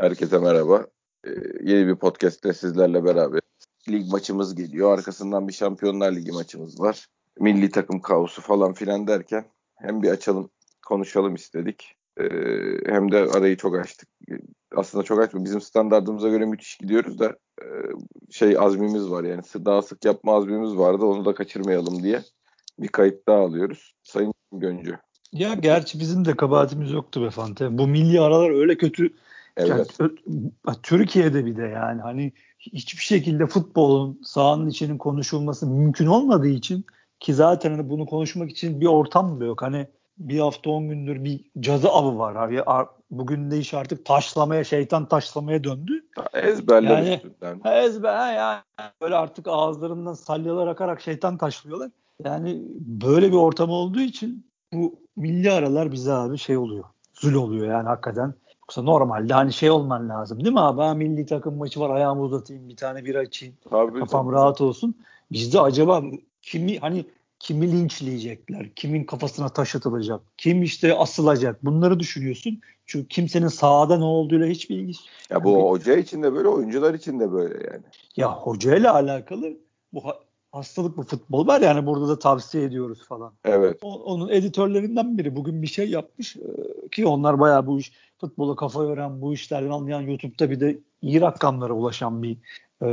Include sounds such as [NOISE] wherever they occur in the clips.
Herkese merhaba. Ee, yeni bir podcast'te sizlerle beraber. Lig maçımız geliyor. Arkasından bir Şampiyonlar Ligi maçımız var. Milli takım kaosu falan filan derken hem bir açalım, konuşalım istedik. Ee, hem de arayı çok açtık. Aslında çok açtık. Bizim standartımıza göre müthiş gidiyoruz da e, şey azmimiz var yani daha sık yapma azmimiz vardı. Onu da kaçırmayalım diye bir kayıt daha alıyoruz. Sayın Göncü. Ya gerçi bizim de kabahatimiz yoktu be Fante. Bu milli aralar öyle kötü Evet. Yani, Türkiye'de bir de yani hani hiçbir şekilde futbolun sahanın içinin konuşulması mümkün olmadığı için ki zaten hani bunu konuşmak için bir ortam da yok. Hani bir hafta on gündür bir cazı avı var abi. Bugün de iş artık taşlamaya, şeytan taşlamaya döndü. Ezberler yani, üstünden. Ezber yani böyle artık ağızlarından salyalar akarak şeytan taşlıyorlar. Yani böyle bir ortam olduğu için bu milli aralar bize abi şey oluyor. Zül oluyor yani hakikaten. Yoksa normalde hani şey olman lazım değil mi abi? Ha, milli takım maçı var ayağımı uzatayım bir tane bir açayım. Tabii, kafam tabii. rahat olsun. Bizde acaba kimi hani kimi linçleyecekler? Kimin kafasına taş atılacak? Kim işte asılacak? Bunları düşünüyorsun. Çünkü kimsenin sahada ne olduğuyla hiçbir ilgisi Ya bu yani, hoca için de böyle, oyuncular için de böyle yani. Ya hocayla alakalı bu hastalık bu futbol var yani burada da tavsiye ediyoruz falan. Evet. O, onun editörlerinden biri bugün bir şey yapmış ki onlar bayağı bu iş futbola kafa yoran bu işlerden anlayan YouTube'da bir de iyi rakamlara ulaşan bir e,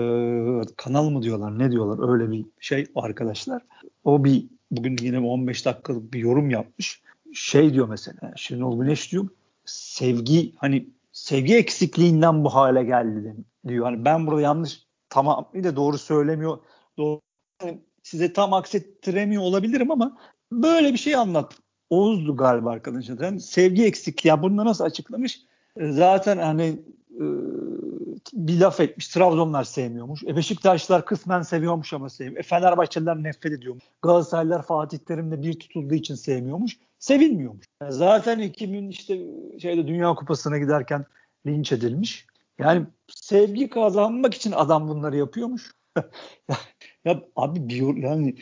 kanal mı diyorlar ne diyorlar öyle bir şey arkadaşlar. O bir bugün yine 15 dakikalık bir yorum yapmış. Şey diyor mesela Şenol Güneş diyor sevgi hani sevgi eksikliğinden bu hale geldi diyor. Hani ben burada yanlış tamam de doğru söylemiyor. Doğru yani size tam aksettiremiyor olabilirim ama böyle bir şey anlat. Oğuz'du galiba arkadaşlar. Yani sevgi eksikliği. Ya bunu nasıl açıklamış? E, zaten hani e, bir laf etmiş. Trabzonlar sevmiyormuş. E Beşiktaşlılar kısmen seviyormuş ama sevmiyor. E Fenerbahçeliler nefret ediyormuş. Galatasaraylılar Fatih Terim'le bir tutulduğu için sevmiyormuş. Sevilmiyormuş. Yani zaten 2000 işte şeyde Dünya Kupası'na giderken linç edilmiş. Yani sevgi kazanmak için adam bunları yapıyormuş. Ya abi bir yani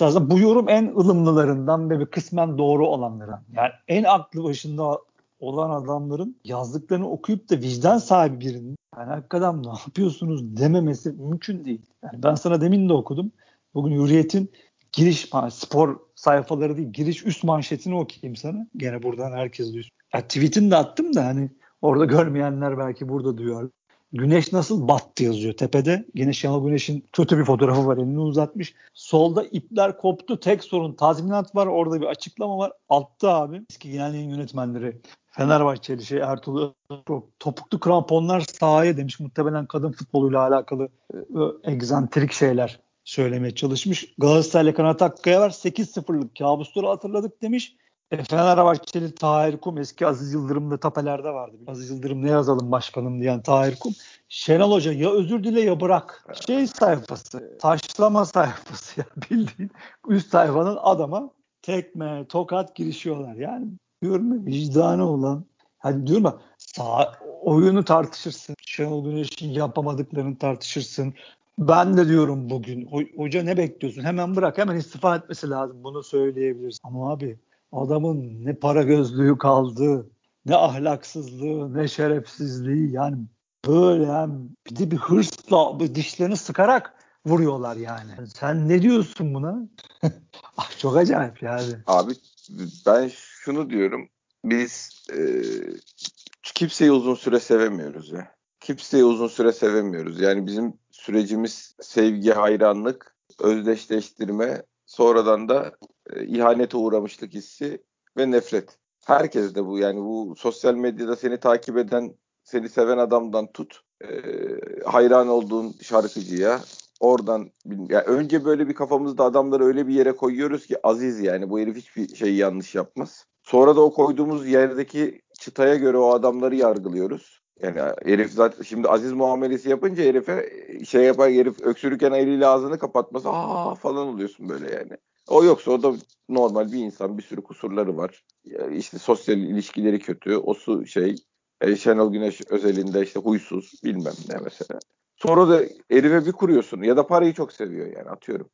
aslında bu yorum en ılımlılarından ve bir kısmen doğru olanlarından. Yani en aklı başında olan adamların yazdıklarını okuyup da vicdan sahibi birinin yani hakikaten ne yapıyorsunuz dememesi mümkün değil. Yani ben sana demin de okudum. Bugün Hürriyet'in giriş spor sayfaları değil giriş üst manşetini okuyayım sana. Gene buradan herkes duysun. Ya, tweetini de attım da hani orada görmeyenler belki burada duyar. Güneş nasıl battı yazıyor tepede. Yine Şenol Güneş'in kötü bir fotoğrafı var elini uzatmış. Solda ipler koptu tek sorun tazminat var orada bir açıklama var. Altta abi eski genel yayın yönetmenleri Fenerbahçeli şey Ertuğrul topuklu kramponlar sahaya demiş. Muhtemelen kadın futboluyla alakalı e, egzantrik şeyler söylemeye çalışmış. Galatasaray'la Kanat Akkaya var. 8-0'lık kabusları hatırladık demiş. E, Fenerbahçeli Tahir Kum eski Aziz Yıldırım da tapelerde vardı. Aziz Yıldırım ne yazalım başkanım diyen Tahir Kum. Şenol Hoca ya özür dile ya bırak. Şey sayfası, taşlama sayfası ya [LAUGHS] bildiğin üst sayfanın adama tekme, tokat girişiyorlar. Yani diyorum vicdanı olan hani diyorum ya sağ, oyunu tartışırsın. Şenol Güneş'in yapamadıklarını tartışırsın. Ben de diyorum bugün hoca ne bekliyorsun? Hemen bırak hemen istifa etmesi lazım. Bunu söyleyebilirsin. Ama abi adamın ne para gözlüğü kaldı, ne ahlaksızlığı, ne şerefsizliği yani böyle yani bir de bir hırsla dişlerini sıkarak vuruyorlar yani. Sen ne diyorsun buna? [LAUGHS] ah, çok acayip yani. Abi ben şunu diyorum. Biz e, kimseyi uzun süre sevemiyoruz ya. Kimseyi uzun süre sevemiyoruz. Yani bizim sürecimiz sevgi, hayranlık, özdeşleştirme, sonradan da e, ihanete uğramışlık hissi ve nefret. Herkes de bu yani bu sosyal medyada seni takip eden, seni seven adamdan tut, e, hayran olduğun şarkıcıya, oradan yani önce böyle bir kafamızda adamları öyle bir yere koyuyoruz ki aziz yani bu herif hiçbir şey yanlış yapmaz. Sonra da o koyduğumuz yerdeki çıtaya göre o adamları yargılıyoruz. Yani herif zaten şimdi aziz muamelesi yapınca herife şey yapar herif öksürürken eliyle ağzını kapatması aa falan oluyorsun böyle yani. O yoksa o da normal bir insan. Bir sürü kusurları var. İşte sosyal ilişkileri kötü. O su şey e, Şenol Güneş özelinde işte huysuz bilmem ne mesela. Sonra da herife bir kuruyorsun ya da parayı çok seviyor yani atıyorum.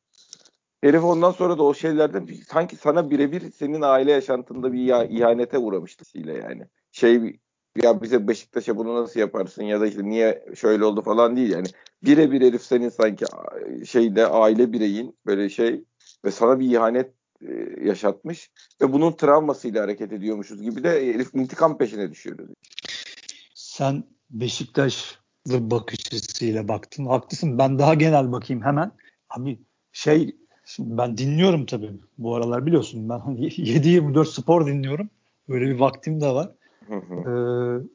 Herif ondan sonra da o şeylerden sanki sana birebir senin aile yaşantında bir ihanete uğramıştı yani. Şey ya bize Beşiktaş'a bunu nasıl yaparsın ya da işte niye şöyle oldu falan değil yani. Birebir herif senin sanki şeyde aile bireyin böyle şey ve sana bir ihanet e, yaşatmış ve bunun travmasıyla hareket ediyormuşuz gibi de herif intikam peşine düşüyoruz. Sen Beşiktaş bakış açısıyla baktın. Haklısın. Ben daha genel bakayım hemen. Abi şey şimdi ben dinliyorum tabii bu aralar biliyorsun. Ben [LAUGHS] 7-24 spor dinliyorum. Böyle bir vaktim de var. Ee,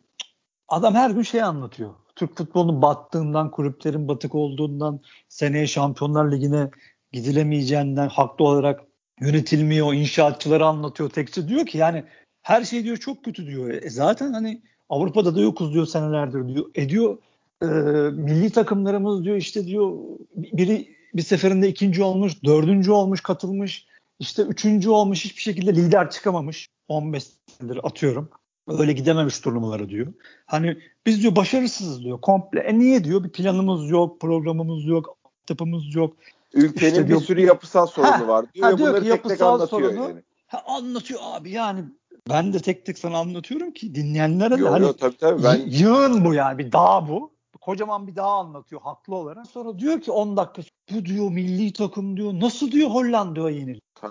adam her gün şey anlatıyor. Türk futbolunun battığından, kulüplerin batık olduğundan, seneye Şampiyonlar Ligi'ne gidilemeyeceğinden haklı olarak yönetilmiyor, inşaatçıları anlatıyor. Tekçi diyor ki yani her şey diyor çok kötü diyor. E zaten hani Avrupa'da da yokuz diyor senelerdir diyor. Ediyor e, milli takımlarımız diyor işte diyor biri bir seferinde ikinci olmuş, dördüncü olmuş, katılmış. işte üçüncü olmuş hiçbir şekilde lider çıkamamış. 15 senedir atıyorum. Öyle gidememiş turnuvalara diyor. Hani biz diyor başarısızız diyor komple. E niye diyor bir planımız yok, programımız yok, tapımız yok. Ülkenin işte bir diyor, sürü yapısal sorunu ha, var diyor. Ha, diyor ki, tek tek anlatıyor sorunu, yani. Ha, anlatıyor abi yani ben de tek tek sana anlatıyorum ki dinleyenlere de hani yo, tabii, tabii, ben... yığın bu yani bir dağ bu. Kocaman bir dağ anlatıyor haklı olarak. Sonra diyor ki 10 dakika bu diyor milli takım diyor nasıl diyor Hollanda'ya yenil. [LAUGHS]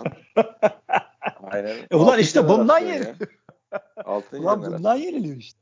Aynen. e ulan işte bundan yeniliyor. Ulan bundan yeniliyor işte.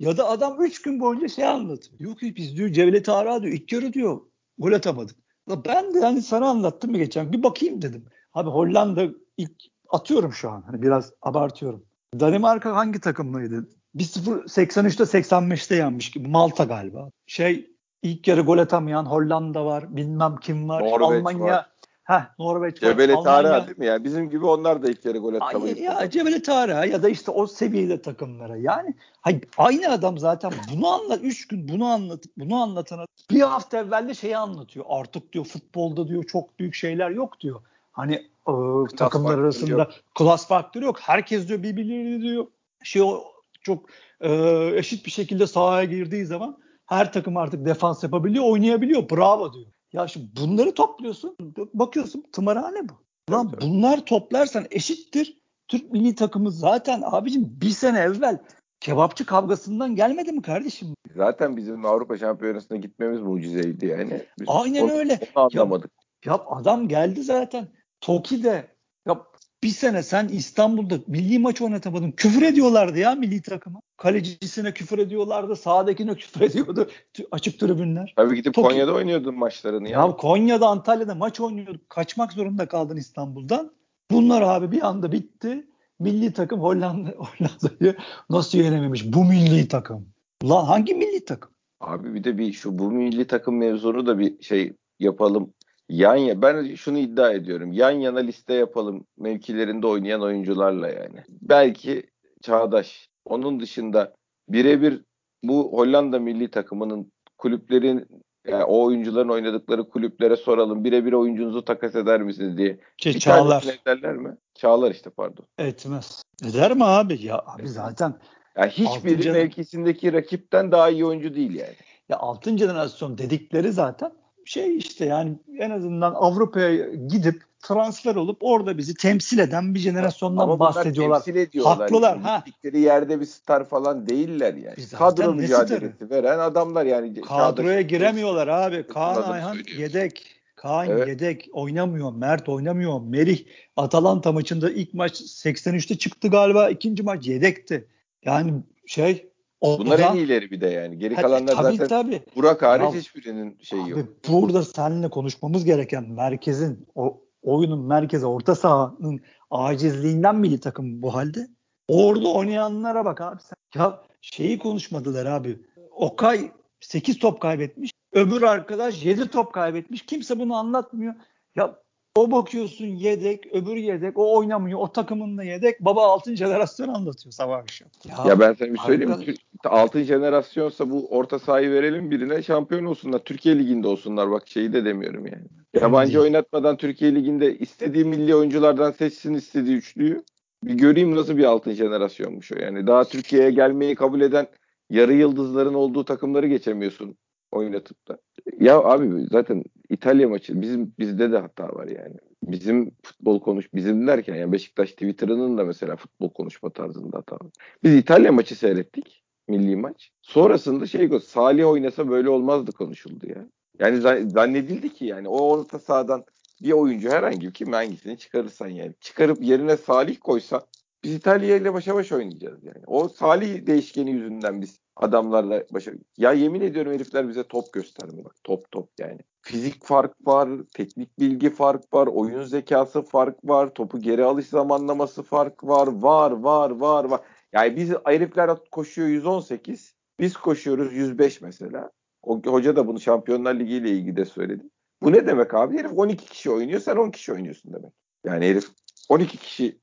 ya da adam 3 gün boyunca şey anlatıyor. Yok ki biz diyor Cevlet Ara diyor ilk yarı diyor gol atamadık. Ben de hani sana anlattım mı geçen bir bakayım dedim. Abi Hollanda ilk atıyorum şu an. Hani biraz abartıyorum. Danimarka hangi takımlıydı? 1-0 83'te 85'te yenmiş gibi. Malta galiba. Şey ilk yarı gol atamayan Hollanda var. Bilmem kim var. Norveç Almanya var. Heh, Norveç Cebeli Tarık değil mi? Yani bizim gibi onlar da ilk yarı gol atamayıp. Ya Cebeli Tarık ya da işte o seviyede takımlara. Yani hayır, aynı adam zaten bunu anlat. Üç gün bunu anlatıp bunu anlatana bir hafta evvel de şeyi anlatıyor. Artık diyor futbolda diyor çok büyük şeyler yok diyor. Hani e, takımlar arasında yok. klas faktörü yok. Herkes diyor birbirleri diyor. Şey o çok e, eşit bir şekilde sahaya girdiği zaman her takım artık defans yapabiliyor, oynayabiliyor. Bravo diyor. Ya şimdi bunları topluyorsun. Bakıyorsun tımarhane bu. Lan evet, bunlar toplarsan eşittir. Türk milli takımı zaten abicim bir sene evvel kebapçı kavgasından gelmedi mi kardeşim? Zaten bizim Avrupa Şampiyonası'na gitmemiz mucizeydi yani. Biz Aynen öyle. Anlamadık. Ya, ya adam geldi zaten. Toki'de ya bir sene sen İstanbul'da milli maç oynatamadın. Küfür ediyorlardı ya milli takıma. Kalecisine küfür ediyorlardı. Sağdakine [LAUGHS] küfür ediyordu. Açık tribünler. Tabii gidip Toki... Konya'da oynuyordun maçlarını. Ya yani. Konya'da Antalya'da maç oynuyorduk. Kaçmak zorunda kaldın İstanbul'dan. Bunlar abi bir anda bitti. Milli takım Hollanda [LAUGHS] Hollanda'yı nasıl yenememiş? Bu milli takım. Lan hangi milli takım? Abi bir de bir şu bu milli takım mevzunu da bir şey yapalım yan ya ben şunu iddia ediyorum. Yan yana liste yapalım mevkilerinde oynayan oyuncularla yani. Belki Çağdaş. Onun dışında birebir bu Hollanda milli takımının kulüplerin yani o oyuncuların oynadıkları kulüplere soralım. Birebir oyuncunuzu takas eder misiniz diye. Ki, bir Çağlar. Ederler mi? Çağlar işte pardon. Etmez. Eder mi abi? Ya abi zaten yani hiçbiri altıncı... mevkisindeki rakipten daha iyi oyuncu değil yani. Ya altın jenerasyon dedikleri zaten şey işte yani en azından Avrupa'ya gidip transfer olup orada bizi temsil eden bir jenerasyondan Ama bahsediyorlar. Temsil ediyorlar. Haklılar. ha. Gittikleri yerde bir star falan değiller yani. Biz Kadro mücadelesi starı? veren adamlar yani. Kadroya giremiyorlar abi. Kaan Ayhan yedek. Kaan evet. yedek oynamıyor. Mert oynamıyor. Merih Atalanta maçında ilk maç 83'te çıktı galiba. ikinci maç yedekti. Yani şey Bunlar en iyileri bir de yani. Geri tabii, kalanlar tabii, zaten tabii. Burak hariç ya, hiçbirinin şeyi yok. Burada seninle konuşmamız gereken merkezin o oyunun merkezi orta sahanın acizliğinden milli takım bu halde. Orada oynayanlara bak abi sen. Ya şeyi konuşmadılar abi. Okay 8 top kaybetmiş. Öbür arkadaş 7 top kaybetmiş. Kimse bunu anlatmıyor. Ya o bakıyorsun yedek, öbür yedek, o oynamıyor, o takımın da yedek. Baba altın jenerasyon anlatıyor sabah akşam. Ya, ya ben sana bir söyleyeyim mi? Altın jenerasyonsa bu orta sahayı verelim birine şampiyon olsunlar. Türkiye Ligi'nde olsunlar bak şeyi de demiyorum yani. Yabancı oynatmadan Türkiye Ligi'nde istediği milli oyunculardan seçsin istediği üçlüyü. Bir göreyim nasıl bir altın jenerasyonmuş o. Yani daha Türkiye'ye gelmeyi kabul eden yarı yıldızların olduğu takımları geçemiyorsun oynatıp da. Ya abi zaten İtalya maçı bizim bizde de hata var yani. Bizim futbol konuş bizim derken yani Beşiktaş Twitter'ının da mesela futbol konuşma tarzında hata var. Biz İtalya maçı seyrettik. milli maç. Sonrasında şey Salih oynasa böyle olmazdı konuşuldu ya. Yani zannedildi ki yani o orta sahadan bir oyuncu herhangi kim hangisini çıkarırsan yani. Çıkarıp yerine Salih koysa biz İtalya ile başa baş oynayacağız yani. O Salih değişkeni yüzünden biz adamlarla başa... Ya yemin ediyorum herifler bize top göstermiyor. Bak top top yani. Fizik fark var, teknik bilgi fark var, oyun zekası fark var, topu geri alış zamanlaması fark var, var, var, var, var. Yani biz herifler koşuyor 118, biz koşuyoruz 105 mesela. O, hoca da bunu Şampiyonlar Ligi ile ilgili de söyledi. Bu ne demek abi? Herif 12 kişi oynuyor, sen 10 kişi oynuyorsun demek. Yani herif 12 kişi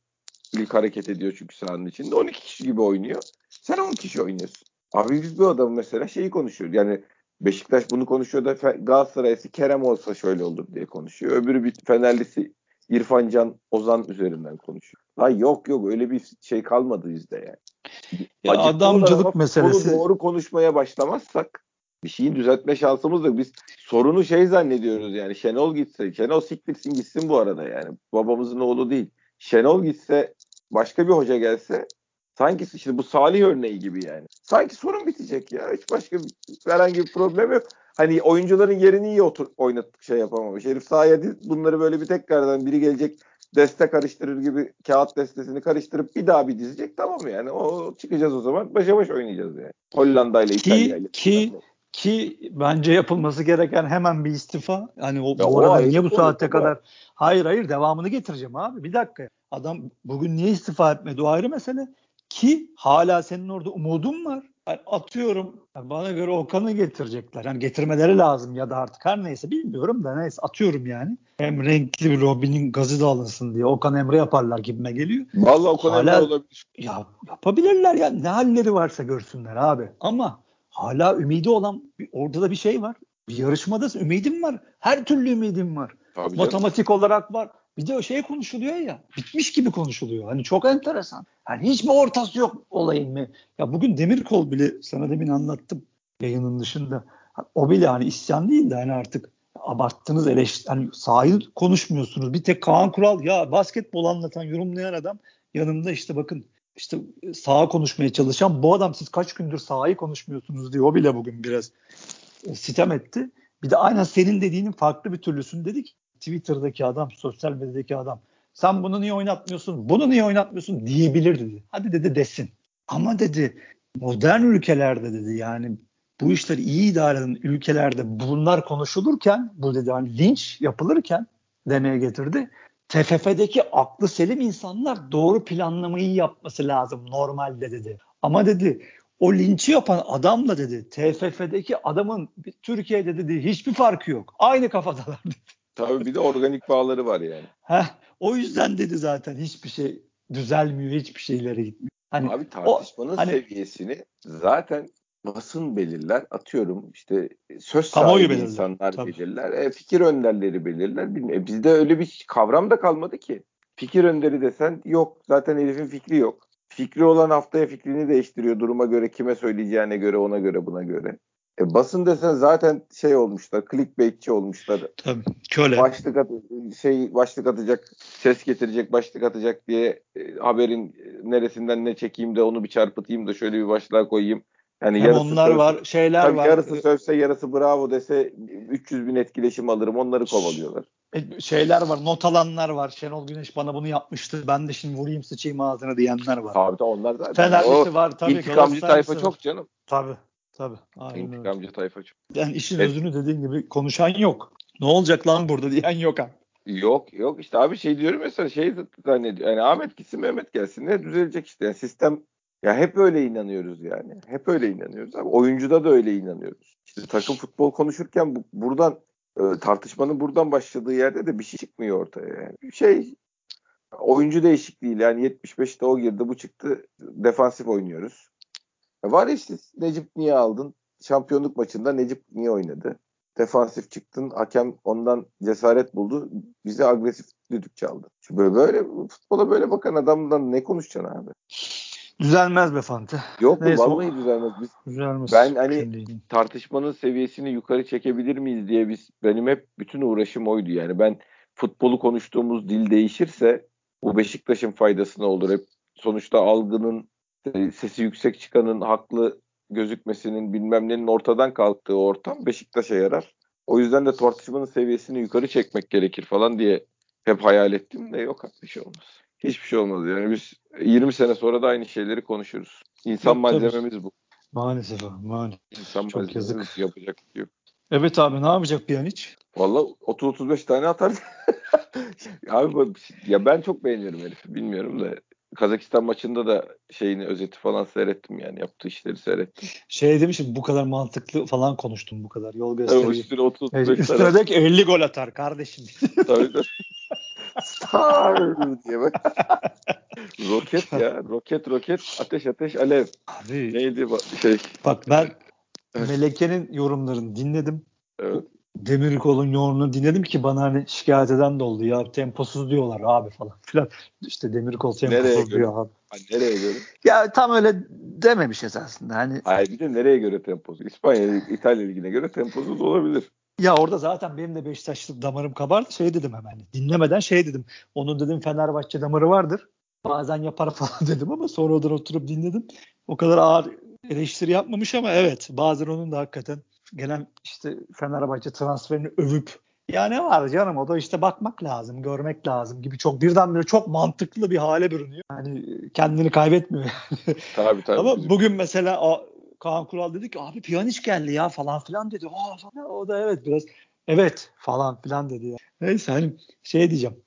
ilk hareket ediyor çünkü sahanın içinde. 12 kişi gibi oynuyor. Sen 10 kişi oynuyorsun. Abi biz bu adamı mesela şeyi konuşuyor. Yani Beşiktaş bunu konuşuyor da Galatasaray'sı Kerem olsa şöyle olur diye konuşuyor. Öbürü bir Fenerlisi İrfan Can Ozan üzerinden konuşuyor. Ha yok yok öyle bir şey kalmadı bizde yani. Ya adamcılık meselesi. Doğru konuşmaya başlamazsak bir şeyi düzeltme şansımız yok. Biz sorunu şey zannediyoruz yani Şenol gitse. Şenol siktirsin gitsin bu arada yani. Babamızın oğlu değil. Şenol gitse başka bir hoca gelse sanki işte bu Salih örneği gibi yani. Sanki sorun bitecek ya. Hiç başka herhangi bir problem yok. Hani oyuncuların yerini iyi otur, oynattık şey yapamamış. Herif sahaya bunları böyle bir tekrardan biri gelecek deste karıştırır gibi kağıt destesini karıştırıp bir daha bir dizecek tamam yani o çıkacağız o zaman başa baş oynayacağız yani. Hollanda ile İtalya ile. Ki ki bence yapılması gereken hemen bir istifa. Hani o, ya bu arada niye bu saatte kadar? Var. Hayır hayır devamını getireceğim abi. Bir dakika. Adam bugün niye istifa etmedi o ayrı mesele. Ki hala senin orada umudun var. Yani atıyorum yani bana göre Okan'ı getirecekler. Yani getirmeleri lazım ya da artık her neyse bilmiyorum da neyse atıyorum yani. Hem renkli bir Robin'in gazı da alınsın diye Okan Emre yaparlar gibime geliyor. Vallahi Okan hala, Emre olabilir. Ya yapabilirler ya ne halleri varsa görsünler abi. Ama hala ümidi olan orada da bir şey var. Bir yarışmadasın ümidim var. Her türlü ümidim var. Tabii Matematik canım. olarak var. Bir de o şey konuşuluyor ya. Bitmiş gibi konuşuluyor. Hani çok enteresan. Hani hiçbir ortası yok olayın mı? Ya bugün Demirkol bile sana demin anlattım yayının dışında. O bile hani isyan değil de hani artık abarttınız eleştir hani sahil konuşmuyorsunuz. Bir tek Kaan Kural ya basketbol anlatan yorumlayan adam yanında işte bakın işte sağa konuşmaya çalışan bu adam siz kaç gündür sahayı konuşmuyorsunuz diyor. O bile bugün biraz e, sitem etti. Bir de aynen senin dediğinin farklı bir türlüsünü dedik. Twitter'daki adam, sosyal medyadaki adam sen bunu niye oynatmıyorsun, bunu niye oynatmıyorsun diyebilir dedi. Hadi dedi desin. Ama dedi modern ülkelerde dedi yani bu işleri iyi idare eden ülkelerde bunlar konuşulurken bu dedi hani linç yapılırken demeye getirdi. TFF'deki aklı selim insanlar doğru planlamayı yapması lazım normalde dedi. Ama dedi o linçi yapan adamla dedi TFF'deki adamın Türkiye'de dedi hiçbir farkı yok. Aynı kafadalar dedi. Tabii bir de organik bağları var yani. Heh, o yüzden dedi zaten hiçbir şey düzelmiyor, hiçbir şeylere gitmiyor. Hani Abi tartışmanın o, hani, seviyesini zaten basın belirler. Atıyorum işte söz sahibi belirler. insanlar Tabii. belirler. E, fikir önderleri belirler. Bilmiyorum. E, bizde öyle bir kavram da kalmadı ki. Fikir önderi desen yok. Zaten herifin fikri yok. Fikri olan haftaya fikrini değiştiriyor duruma göre kime söyleyeceğine göre ona göre buna göre. E, basın desen zaten şey olmuşlar, clickbaitçi olmuşlar. Tabii, köle. Başlık at, şey başlık atacak, ses getirecek, başlık atacak diye e, haberin neresinden ne çekeyim de onu bir çarpıtayım da şöyle bir başlığa koyayım. Yani Hem onlar sövse, var, şeyler tabii var. Yarısı sövse, yarısı bravo dese 300 bin etkileşim alırım. Onları kovalıyorlar. E, şeyler var, not alanlar var. Şenol Güneş bana bunu yapmıştı. Ben de şimdi vurayım sıçayım ağzına diyenler var. Tabii de onlar zaten. Fenerlisi var tabii. İntikamcı tayfa çok canım. Tabii. Tabii. Aynen İntikamcı öyle. tayfa çok. Yani işin evet. özünü dediğin gibi konuşan yok. Ne olacak lan burada [LAUGHS] diyen yok abi. Yok yok işte abi şey diyorum mesela şey zannediyor. Yani Ahmet gitsin Mehmet gelsin ne düzelecek işte. Yani sistem ya hep öyle inanıyoruz yani. Hep öyle inanıyoruz abi. Oyuncuda da öyle inanıyoruz. İşte takım futbol konuşurken bu, buradan e, tartışmanın buradan başladığı yerde de bir şey çıkmıyor ortaya. Yani. Şey oyuncu değişikliği yani 75'te o girdi bu çıktı defansif oynuyoruz. Var işte Necip niye aldın? Şampiyonluk maçında Necip niye oynadı? Defansif çıktın. Hakem ondan cesaret buldu. Bize agresif düdük çaldı. Böyle, böyle futbola böyle bakan adamdan ne konuşacaksın abi? Düzelmez be Fante. Yok Neyse, vallahi düzelmez. Biz, düzelmez. Ben hani tartışmanın seviyesini yukarı çekebilir miyiz diye biz benim hep bütün uğraşım oydu yani. Ben futbolu konuştuğumuz dil değişirse bu Beşiktaş'ın faydasına olur. Hep sonuçta algının sesi yüksek çıkanın haklı gözükmesinin bilmem nenin ortadan kalktığı ortam Beşiktaş'a yarar. O yüzden de tartışmanın seviyesini yukarı çekmek gerekir falan diye hep hayal ettim de yok bir şey olmaz. Hiçbir şey olmaz yani biz 20 sene sonra da aynı şeyleri konuşuruz. İnsan yok, malzememiz tabii. bu. Maalesef maalesef. İnsan Çok malzememiz yazık. yapacak şey yok. Evet abi ne yapacak Pjanic? Valla 30-35 tane atar. [LAUGHS] abi ya ben çok beğeniyorum herifi bilmiyorum da Kazakistan maçında da şeyini özeti falan seyrettim yani yaptığı işleri seyrettim. Şey demişim bu kadar mantıklı falan konuştum bu kadar yol gösteriyor. Evet, üstüne 30 evet, Üstüne de 50 gol atar kardeşim. tabii tabii. [LAUGHS] Star diye bak. [LAUGHS] roket ya. Roket roket ateş ateş alev. Abi, Neydi bak şey. Bak ben Meleke'nin yorumlarını dinledim. Evet. Demirkol'un yoğunluğunu dinledim ki bana hani şikayet eden de oldu ya temposuz diyorlar abi falan filan. İşte Demirkol temposuz nereye diyor göre? abi. Hani nereye göre? Ya tam öyle dememiş esasında. Hani... Hayır bir de nereye göre temposuz? İspanya, İtalya ligine göre temposuz olabilir. Ya orada zaten benim de Beşiktaşlı damarım kabardı. Şey dedim hemen. Dinlemeden şey dedim. Onun dedim Fenerbahçe damarı vardır. Bazen yapar [LAUGHS] falan dedim ama sonra oradan oturup dinledim. O kadar ağır eleştiri yapmamış ama evet bazen onun da hakikaten gelen işte Fenerbahçe transferini övüp ya ne var canım o da işte bakmak lazım, görmek lazım gibi çok birdenbire çok mantıklı bir hale bürünüyor. Yani kendini kaybetmiyor. tabii tabii. [LAUGHS] Ama bugün mesela o, Kaan Kural dedi ki abi Piyaniç geldi ya falan filan dedi. Aa, falan. O da evet biraz evet falan filan dedi ya. Neyse hani şey diyeceğim.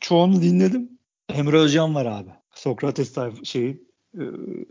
Çoğunu dinledim. Emre Özcan var abi. Sokrates tayf şeyi e,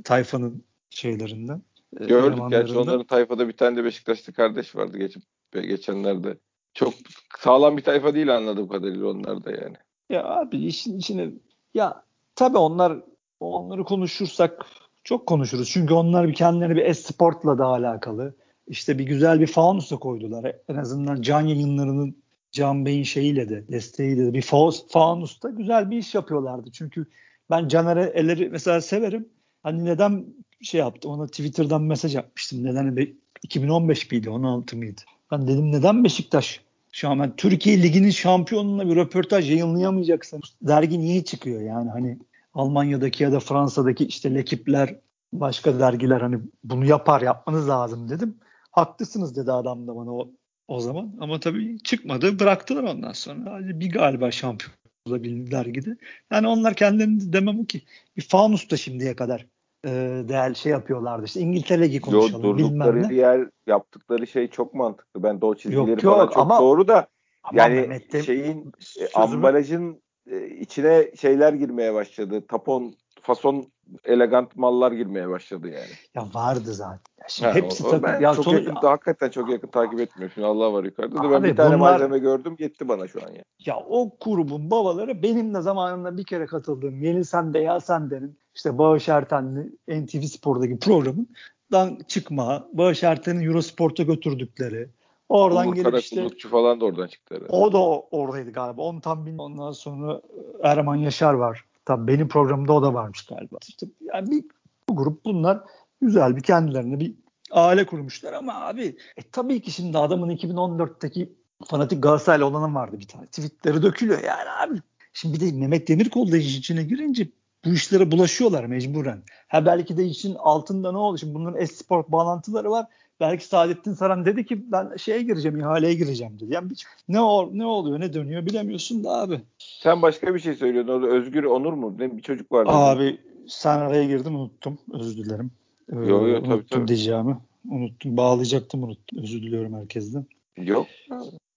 tayfanın şeylerinden. E, Gördük gerçi onların tayfada bir tane de Beşiktaşlı kardeş vardı geçip geçenlerde. Çok sağlam bir tayfa değil anladığım kadarıyla onlar da yani. Ya abi işin içine ya tabii onlar onları konuşursak çok konuşuruz. Çünkü onlar bir kendileri bir esportla da alakalı. İşte bir güzel bir fanusa koydular. En azından can yayınlarının Can Bey'in şeyiyle de desteğiyle de bir fanusta güzel bir iş yapıyorlardı. Çünkü ben Caner'e elleri mesela severim. Hani neden şey yaptı ona Twitter'dan mesaj atmıştım. Neden 2015 miydi 16 mıydı? Ben dedim neden Beşiktaş şu an ben Türkiye Ligi'nin şampiyonuna bir röportaj yayınlayamayacaksın. Dergi niye çıkıyor yani hani Almanya'daki ya da Fransa'daki işte lekipler başka dergiler hani bunu yapar yapmanız lazım dedim. Haklısınız dedi adam da bana o, o zaman. Ama tabii çıkmadı bıraktılar ondan sonra. Bir galiba şampiyon olabildi dergide. Yani onlar kendilerini demem o ki bir fanus da şimdiye kadar e, değerli şey yapıyorlardı. İşte İngiltere Ligi konuşalım. Yo, durdukları ne. yer yaptıkları şey çok mantıklı. Ben de o çizgileri yok, yok, çok ama, doğru da yani Mehmet'te, şeyin sözümü, ambalajın e, içine şeyler girmeye başladı. Tapon, fason elegant mallar girmeye başladı yani. Ya vardı zaten. Ya şimdi ha, hepsi o, tabii. Ben ya çok sonuç... yakın, hakikaten çok yakın takip etmiyorum. Şimdi Allah var yukarıda da ben bir tane bunlar... malzeme gördüm yetti bana şu an ya. Ya o grubun babaları benim de zamanında bir kere katıldığım Yeni Sende Ya Sende'nin işte Bağış Erten'li NTV Spor'daki programın dan çıkma, Bağış Erten'in Eurosport'a götürdükleri, Oradan Umur gelip işte falan da oradan çıktı herhalde. O da oradaydı galiba. Onu tam bilmiyorum. Ondan sonra Erman Yaşar var. Tabii benim programda o da varmış galiba. İşte yani bir bu grup bunlar güzel bir kendilerine bir aile kurmuşlar ama abi e, tabii ki şimdi adamın 2014'teki fanatik Galatasaraylı olanın vardı bir tane. Tweetleri dökülüyor yani abi. Şimdi bir de Mehmet Demirkol da işin içine girince bu işlere bulaşıyorlar mecburen. Ha belki de işin altında ne oldu? Şimdi bunların esport bağlantıları var. Belki Saadettin Saran dedi ki ben şeye gireceğim, ihaleye gireceğim dedi. Yani ne ol, ne oluyor, ne dönüyor bilemiyorsun da abi. Sen başka bir şey söylüyordun orada. Özgür Onur mu? Ne bir çocuk vardı. Abi sen araya girdim unuttum. Özür dilerim. Ee, yok yok tabii unuttum tabii. diyeceğimi. Unuttum. Bağlayacaktım unuttum. Özür diliyorum herkesten. Yok.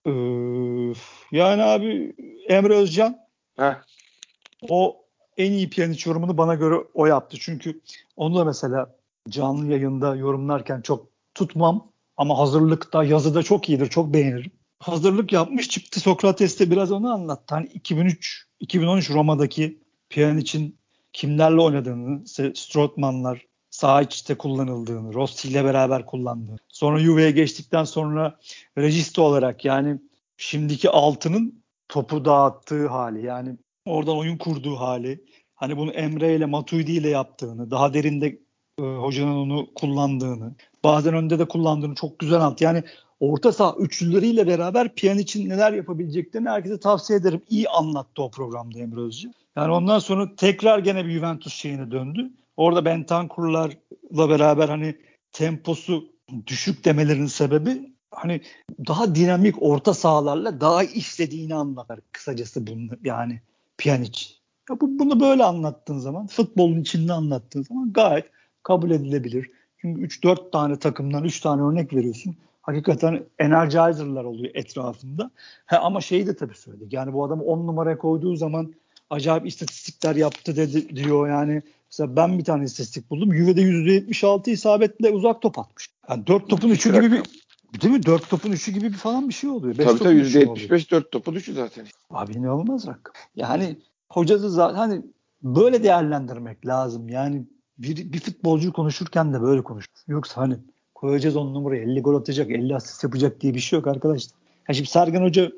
Ee, yani abi Emre Özcan Heh. o en iyi piyaniç yorumunu bana göre o yaptı. Çünkü onu da mesela canlı yayında yorumlarken çok tutmam ama hazırlıkta, yazıda çok iyidir. Çok beğenirim. Hazırlık yapmış çıktı Sokrates'te biraz onu anlattı. Hani 2003 2013 Roma'daki için kimlerle oynadığını, Strootman'lar sağ içte kullanıldığını, Rossi ile beraber kullandığını. Sonra Juve'ye geçtikten sonra registe olarak yani şimdiki altının topu dağıttığı hali yani oradan oyun kurduğu hali. Hani bunu Emre ile Matuidi ile yaptığını, daha derinde e, hocanın onu kullandığını, bazen önde de kullandığını çok güzel anlattı. Yani orta saha üçlüleriyle beraber için neler yapabileceklerini herkese tavsiye ederim. İyi anlattı o programda Emre Özcü. Yani ondan sonra tekrar gene bir Juventus şeyine döndü. Orada Bentancur'larla beraber hani temposu düşük demelerinin sebebi hani daha dinamik orta sahalarla daha istediğini anlatır kısacası bunu yani Pjanic. Ya bu, bunu böyle anlattığın zaman futbolun içinde anlattığın zaman gayet kabul edilebilir. Çünkü 3-4 tane takımdan 3 tane örnek veriyorsun. Hakikaten energizer'lar oluyor etrafında. He, ama şeyi de tabii söyledik. Yani bu adamı 10 numaraya koyduğu zaman acayip istatistikler yaptı dedi diyor yani. Mesela ben bir tane istatistik buldum. Juve'de %76 isabetle uzak top atmış. Yani 4 topun 3'ü gibi bir Değil mi? 4 topun 3'ü gibi falan bir şey oluyor. Beş tabii tabii %75 4 topun 3'ü zaten. Abi ne olmaz rakam. Yani hocası zaten hani böyle değerlendirmek lazım. Yani bir, bir futbolcu konuşurken de böyle konuş. Yoksa hani koyacağız on numarayı 50 gol atacak 50 asist yapacak diye bir şey yok arkadaşlar. Yani şimdi Sergen Hoca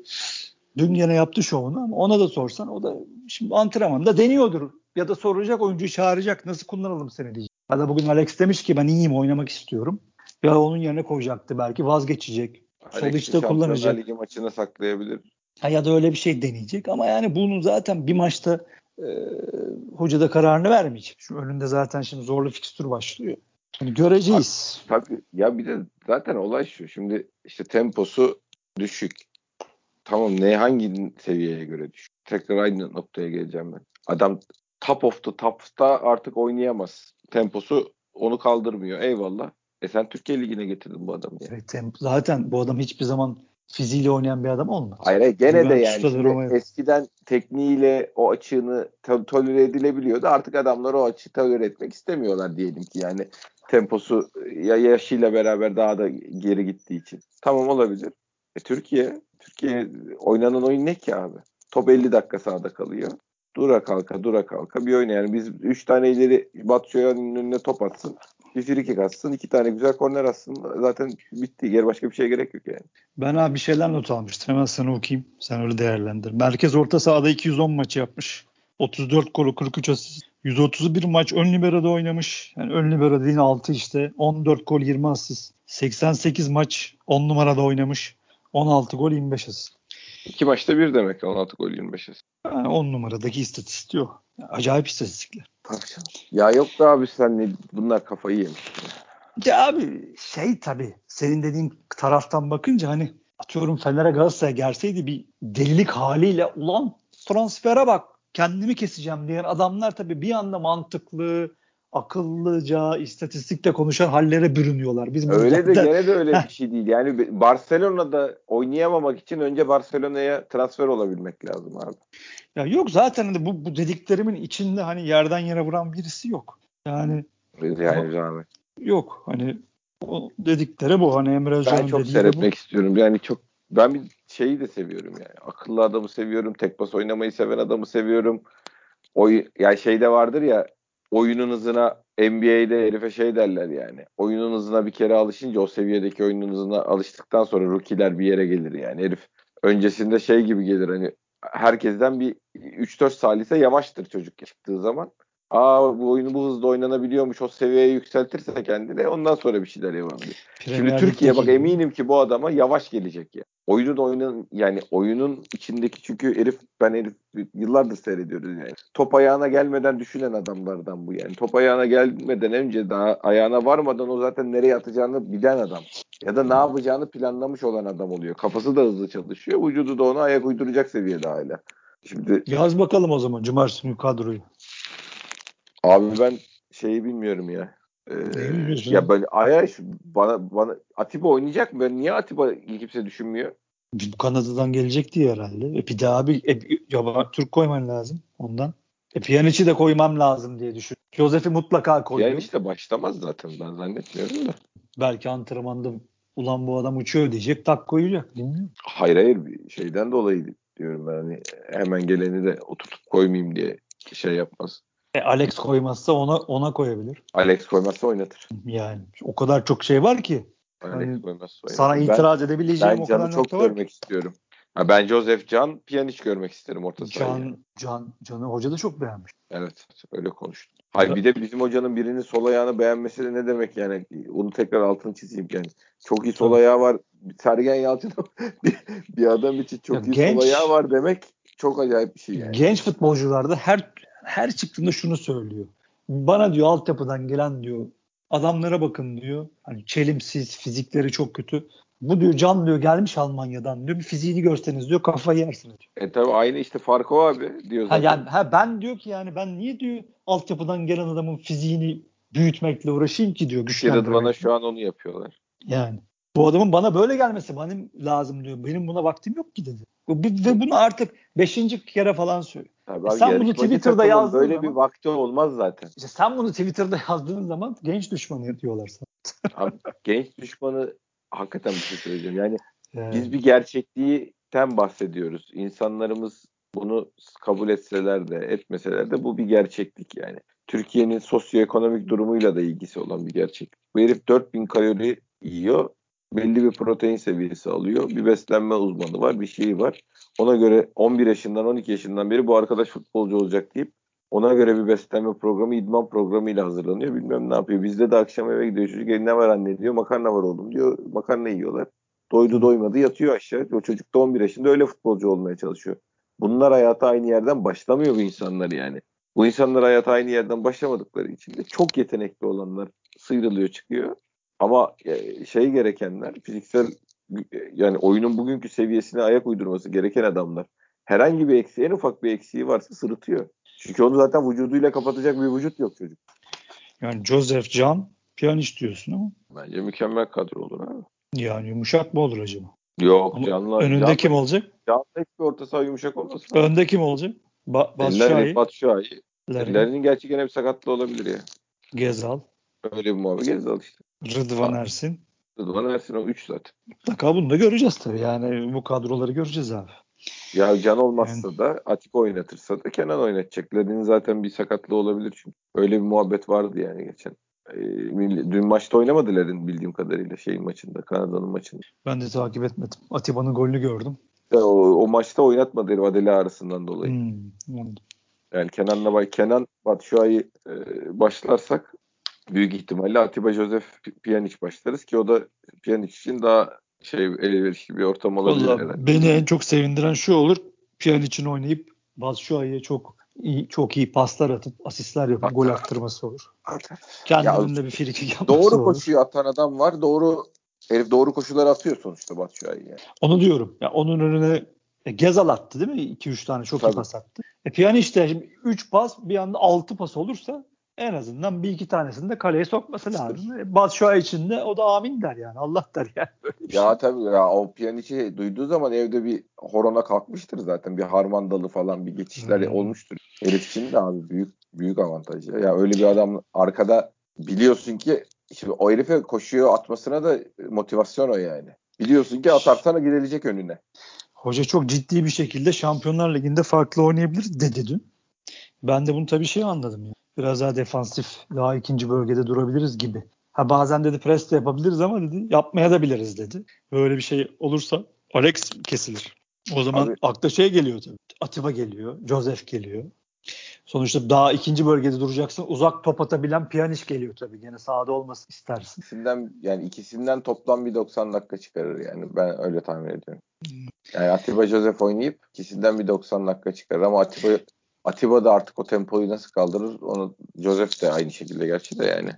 dün yine yaptı şovunu ama ona da sorsan o da şimdi antrenmanda deniyordur. Ya da soracak oyuncuyu çağıracak nasıl kullanalım seni diyecek. Ya da bugün Alex demiş ki ben iyiyim oynamak istiyorum. Ya onun yerine koyacaktı belki vazgeçecek. Sol işte kullanacak. Ligi maçına saklayabilir. Ha, ya da öyle bir şey deneyecek ama yani bunu zaten bir maçta e, hoca da kararını vermeyecek. Şu önünde zaten şimdi zorlu fikstür başlıyor. Yani göreceğiz. Tabii ya bir de zaten olay şu. Şimdi işte temposu düşük. Tamam ne hangi seviyeye göre düşük? Tekrar aynı noktaya geleceğim ben. Adam top of the top'ta artık oynayamaz. Temposu onu kaldırmıyor. Eyvallah. E sen Türkiye Ligi'ne getirdin bu adamı. Yani. Evet, zaten bu adam hiçbir zaman fiziğiyle oynayan bir adam olmaz. Hayır, gene de yani eskiden tekniğiyle o açığını to- tolere edilebiliyordu. Artık adamlar o açığı tolere etmek istemiyorlar diyelim ki yani temposu ya yaşıyla beraber daha da geri gittiği için. Tamam olabilir. E, Türkiye Türkiye oynanan oyun ne ki abi? Top 50 dakika sahada kalıyor. Dura kalka dura kalka bir oyun yani biz 3 tane ileri Batshuayi'nin önüne top atsın. Bir frikik atsın. iki tane güzel korner atsın. Zaten bitti. Geri başka bir şeye gerek yok yani. Ben abi bir şeyler not almıştım. Hemen sana okuyayım. Sen öyle değerlendir. Merkez orta sahada 210 maç yapmış. 34 golü 43 asist. 131 maç ön libero'da oynamış. Yani ön libero dediğin 6 işte. 14 gol 20 asist. 88 maç 10 numarada oynamış. 16 gol 25 asist. İki maçta bir demek 16 gol 25 asist. Yani 10 numaradaki istatistik o. Acayip istatistikler. Ya yok da abi sen ne, bunlar kafayı yemiş. Ya abi şey tabii senin dediğin taraftan bakınca hani atıyorum Fener'e Galatasaray'a gelseydi bir delilik haliyle ulan transfere bak kendimi keseceğim diyen adamlar tabii bir anda mantıklı akıllıca istatistikle konuşan hallere bürünüyorlar. Biz öyle de gene de öyle bir şey değil. Yani Barcelona'da oynayamamak için önce Barcelona'ya transfer olabilmek lazım abi. Ya yok zaten hani bu, bu dediklerimin içinde hani yerden yere vuran birisi yok. Yani yani zahmet. Yok hani o dedikleri bu hani Emre Hoca'nın Ben çok seyretmek bu. istiyorum. Yani çok ben bir şeyi de seviyorum yani. Akıllı adamı seviyorum. Tek bas oynamayı seven adamı seviyorum. Oy yani şeyde vardır ya oyunun hızına NBA'de herife şey derler yani. Oyunun hızına bir kere alışınca o seviyedeki oyunun hızına alıştıktan sonra rookie'ler bir yere gelir yani. Herif öncesinde şey gibi gelir hani herkesten bir 3-4 salise yavaştır çocuk çıktığı zaman. Aa bu oyunu bu hızda oynanabiliyormuş o seviyeye yükseltirse kendini ondan sonra bir şeyler yapabilir. Şimdi Türkiye bak eminim ki bu adama yavaş gelecek ya. Oyunun oyunun yani oyunun içindeki çünkü herif ben herif yıllardır seyrediyoruz yani. Top ayağına gelmeden düşünen adamlardan bu yani. Top ayağına gelmeden önce daha ayağına varmadan o zaten nereye atacağını bilen adam. Ya da ne yapacağını planlamış olan adam oluyor. Kafası da hızlı çalışıyor. Vücudu da ona ayak uyduracak seviyede hala. Şimdi Yaz bakalım o zaman cumartesi günü kadroyu. Abi ben şeyi bilmiyorum ya. Ee, ya böyle Ayaş bana bana Atiba oynayacak mı? Ben niye Atiba kimse düşünmüyor? Kanada'dan gelecek diye herhalde. E bir daha bir e, yabancı Türk koyman lazım ondan. E Pjanic'i de koymam lazım diye düşün. Josef'i mutlaka koyuyor. Yani işte başlamaz zaten ben zannetmiyorum da. Belki antrenmanda ulan bu adam uçuyor diyecek tak koyacak. Bilmiyorum. Hayır hayır şeyden dolayı diyorum ben hani hemen geleni de oturtup koymayayım diye şey yapmaz. E, Alex koymazsa ona ona koyabilir. Alex koymazsa oynatır. Yani o kadar çok şey var ki. Alex hani, koymazsa oynatır. Sana itiraz ben, edebileceğim ben o kadar çok görmek istiyorum. Ha, ben Joseph Can Pjanic görmek isterim orta sahaya. Can, Can, Can'ı hoca da çok beğenmiş. Evet öyle konuştu. Hayır bir de bizim hocanın birinin sol ayağını beğenmesi de ne demek yani onu tekrar altını çizeyim yani. Çok iyi sol ayağı var. Sergen Yalçın [LAUGHS] bir, bir adam için çok ya iyi genç, sol ayağı var demek çok acayip bir şey yani. Genç futbolcularda her her çıktığında şunu söylüyor. Bana diyor altyapıdan gelen diyor adamlara bakın diyor. Hani çelimsiz, fizikleri çok kötü. Bu diyor can diyor gelmiş Almanya'dan diyor. Bir fiziğini görseniz diyor kafayı yersiniz diyor. E tabi aynı işte farkı o abi diyor Ha, zaten. yani, ha, ben diyor ki yani ben niye diyor altyapıdan gelen adamın fiziğini büyütmekle uğraşayım ki diyor Türkiye'de bana şu an onu yapıyorlar. Yani bu adamın bana böyle gelmesi benim lazım diyor. Benim buna vaktim yok ki dedi. Bu- Ve bunu artık beşinci kere falan söylüyor. Tabii E abi, sen bunu Twitter'da yazdığın Böyle zaman- bir vakti olmaz zaten. İşte sen bunu Twitter'da yazdığın zaman genç düşmanı diyorlar sana. [LAUGHS] Abi, genç düşmanı hakikaten bir şey söyleyeceğim. Yani Yani, biz bir gerçekliğten bahsediyoruz. İnsanlarımız bunu kabul etseler de etmeseler de bu bir gerçeklik yani. Türkiye'nin sosyoekonomik durumuyla da ilgisi olan bir gerçeklik. Bu herif 4000 kalori yiyor. Belli bir protein seviyesi alıyor. Bir beslenme uzmanı var, bir şeyi var. Ona göre 11 yaşından 12 yaşından beri bu arkadaş futbolcu olacak deyip ona göre bir beslenme programı, idman programıyla hazırlanıyor. Bilmem ne yapıyor. Bizde de akşam eve gidiyor. Çocuk "E, ne var anne diyor. Makarna var oğlum diyor. Makarna yiyorlar. Doydu doymadı yatıyor aşağı. O çocuk da 11 yaşında öyle futbolcu olmaya çalışıyor. Bunlar hayata aynı yerden başlamıyor bu insanlar yani. Bu insanlar hayata aynı yerden başlamadıkları için de çok yetenekli olanlar sıyrılıyor çıkıyor. Ama e, şey gerekenler fiziksel yani oyunun bugünkü seviyesine ayak uydurması gereken adamlar herhangi bir eksiği en ufak bir eksiği varsa sırıtıyor. Çünkü onu zaten vücuduyla kapatacak bir vücut yok çocuk. yani Joseph Can Pjanic diyorsun ama Bence mükemmel kadro olur abi. yani yumuşak mı olur acaba? Yok Ama canlı. önünde canlı, kim olacak? canlı hiçbir orta saha yumuşak olmasın. Önde kim olacak? Ba Eller Batshuayi, Batu Şua'yı. Larin, Ellerinin gerçi gene bir sakatlığı olabilir ya. Gezal, Öyle bir muhabbet Gezal işte. Rıdvan. Ersin. Rıdvan Ersin o 3 zaten. Mutlaka bunu da göreceğiz tabii. Yani bu kadroları göreceğiz abi. Ya Can olmazsa da Atiba oynatırsa da Kenan oynatacak. Larin'in zaten bir sakatlığı olabilir çünkü. Öyle bir muhabbet vardı yani geçen. Ee, dün maçta oynamadı Larin bildiğim kadarıyla şeyin maçında, Kanada'nın maçında. Ben de takip etmedim. Atiba'nın golünü gördüm. Ya O, o maçta oynatmadı herif Adele ağrısından dolayı. Hmm, anladım. Yani Kenan'la bay Kenan Batshuayi e, başlarsak büyük ihtimalle Atiba Joseph P- Pjanic başlarız ki o da Pjanic için daha şey elverişli bir ortam olabilir Vallahi herhalde. beni en çok sevindiren şu olur. Pjanic'in oynayıp Batshuayi'ye çok iyi, çok iyi paslar atıp asistler yapıp Atar. gol attırması olur. Atar. Kendinin de bir frikik yapması Doğru olur. koşuyu atan adam var. Doğru herif doğru koşular atıyor sonuçta Batshuayi yani. Onu diyorum. Ya onun önüne e, Gezal attı değil mi? 2-3 tane çok Tabii. iyi pas attı. E Pjanic de şimdi 3 pas bir anda 6 pas olursa en azından bir iki tanesini de kaleye sokması lazım. E, Batshuayi için de o da amin der yani. Allah der yani. [LAUGHS] Böyle bir şey. Ya tabii ya o Pjanic'i duyduğu zaman evde bir horona kalkmıştır zaten. Bir harmandalı falan bir geçişler Hmm. olmuştur. Herif için de abi büyük büyük avantaj. Ya. ya öyle bir adam arkada biliyorsun ki şimdi o herife koşuyor atmasına da motivasyon o yani. Biliyorsun ki atarsana gidilecek önüne. Hoca çok ciddi bir şekilde Şampiyonlar Ligi'nde farklı oynayabilir dedi dün. Ben de bunu tabii şey anladım ya. Biraz daha defansif, daha ikinci bölgede durabiliriz gibi. Ha bazen dedi pres de yapabiliriz ama dedi yapmaya da biliriz dedi. Böyle bir şey olursa Alex kesilir. O zaman Abi- akla şey geliyor tabii. Atiba geliyor, Joseph geliyor. Sonuçta daha ikinci bölgede duracaksın. Uzak top atabilen Pjanic geliyor tabii. Gene sahada olmasını istersin. İkisinden yani ikisinden toplam bir 90 dakika çıkarır yani. Ben öyle tahmin ediyorum. Yani Atiba Joseph oynayıp ikisinden bir 90 dakika çıkarır ama Atiba Atiba da artık o tempoyu nasıl kaldırır? Onu Joseph de aynı şekilde gerçi de yani.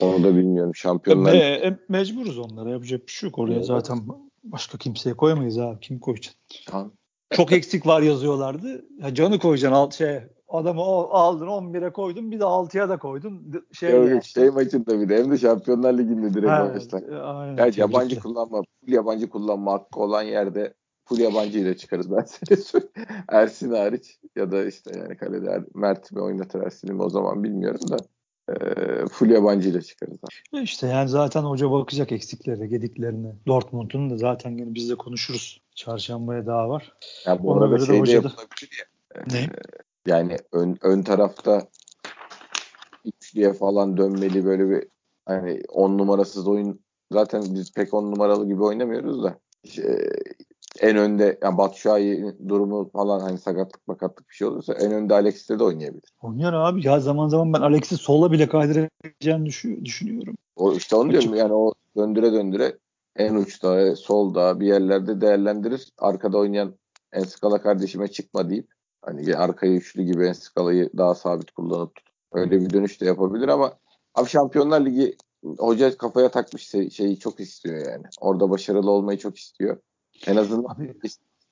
Onu da bilmiyorum. Şampiyonlar Me- e, mecburuz onlara. Yapacak bir şey yok. Oraya Evet. zaten başka kimseye koyamayız abi. Kim koyacaksın? Tamam. Çok eksik var yazıyorlardı. Ya canı koyacaksın alt şey. Adamı aldın 11'e koydun bir de 6'ya da koydun. Şey, Şey, yaptın. şey maçında bir de hem de Şampiyonlar Ligi'nde direkt Ha, başlar. e, aynen. Ya yabancı kullanma, yabancı kullanma hakkı olan yerde full yabancı ile çıkarız ben size söyleyeyim. Ersin hariç ya da işte yani kalede Er- Mert mi oynatır Ersin'i mi o zaman bilmiyorum da e, full yabancı ile çıkarız. İşte yani zaten hoca bakacak eksiklerine, gediklerine. Dortmund'un da zaten gene biz de konuşuruz. Çarşambaya daha var. Ya bu Ona arada şey de hoca da- yapılabilir ya. Ne? Yani ön, ön tarafta üçlüye falan dönmeli böyle bir hani on numarasız oyun zaten biz pek on numaralı gibi oynamıyoruz da en önde yani Batshuayi durumu falan hani sakatlık bakatlık bir şey olursa en önde Alex'te de oynayabilir. Oynar abi. Ya zaman zaman ben Alex'i sola bile düşü- düşünüyorum. O işte onu diyorum yani o döndüre döndüre en uçta, solda bir yerlerde değerlendirir. Arkada oynayan Enskala kardeşime çıkma deyip hani arkayı üçlü gibi Enskalayı daha sabit kullanıp öyle bir dönüş de yapabilir ama abi Şampiyonlar Ligi hoca kafaya takmış şey- şeyi çok istiyor yani. Orada başarılı olmayı çok istiyor. En azından Abi,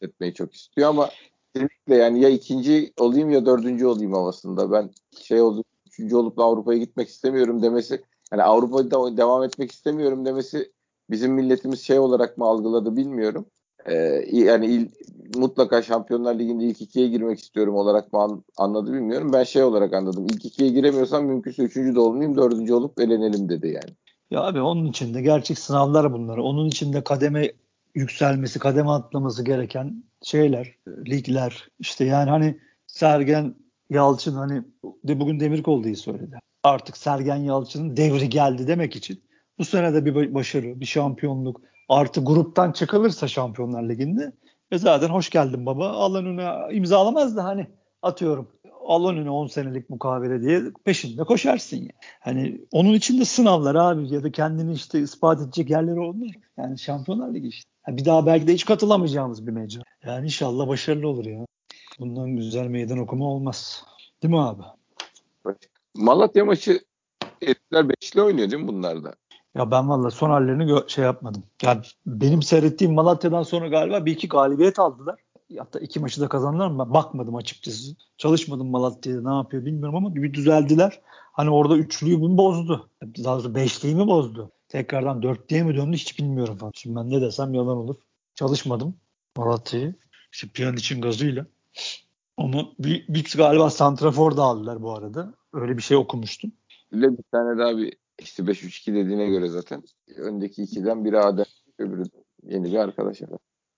etmeyi çok istiyor ama kesinlikle yani ya ikinci olayım ya dördüncü olayım havasında. Ben şey oldu üçüncü olup Avrupa'ya gitmek istemiyorum demesi yani Avrupa'da devam etmek istemiyorum demesi bizim milletimiz şey olarak mı algıladı bilmiyorum. Ee, yani il, mutlaka Şampiyonlar Ligi'nde ilk ikiye girmek istiyorum olarak mı an, anladı bilmiyorum. Ben şey olarak anladım. İlk ikiye giremiyorsam mümkünse üçüncü de olmayayım dördüncü olup elenelim dedi yani. ya abi onun için de gerçek sınavlar bunlar. Onun için de kademe yükselmesi, kademe atlaması gereken şeyler, ligler. İşte yani hani Sergen Yalçın hani de bugün Demirkol söyledi. Artık Sergen Yalçın'ın devri geldi demek için bu sene de bir başarı, bir şampiyonluk artı gruptan çıkılırsa Şampiyonlar Ligi'nde e zaten hoş geldin baba. Alan önüne imzalamaz da hani atıyorum al önüne 10 senelik mukavele diye peşinde koşarsın ya. Hani onun için de sınavlar abi ya da kendini işte ispat edecek yerleri olmuyor. Yani Şampiyonlar Ligi işte. Bir daha belki de hiç katılamayacağımız bir mecra. Yani inşallah başarılı olur ya. Bundan güzel meydan okuma olmaz. Değil mi abi? Malatya maçı Herifler beşli oynuyor değil mi bunlarda? Ya ben valla son hallerini şey yapmadım. Yani benim seyrettiğim Malatya'dan sonra galiba bir iki galibiyet aldılar. Hatta iki maçı da kazandılar mı? Ben bakmadım açıkçası. Çalışmadım Malatya'da ne yapıyor bilmiyorum ama bir düzeldiler. Hani orada üçlüyü bunu bozdu. Daha doğrusu beşliği mi bozdu? Tekrardan dörtlüye mi döndü hiç bilmiyorum falan. Şimdi ben ne desem yalan olur. Çalışmadım Malatya'yı. İşte için gazıyla. Ama bir, bir galiba Santrafor da aldılar bu arada. Öyle bir şey okumuştum. Öyle bir tane daha bir işte 5-3-2 dediğine göre zaten öndeki ikiden biri Adem öbürü yeni bir arkadaş.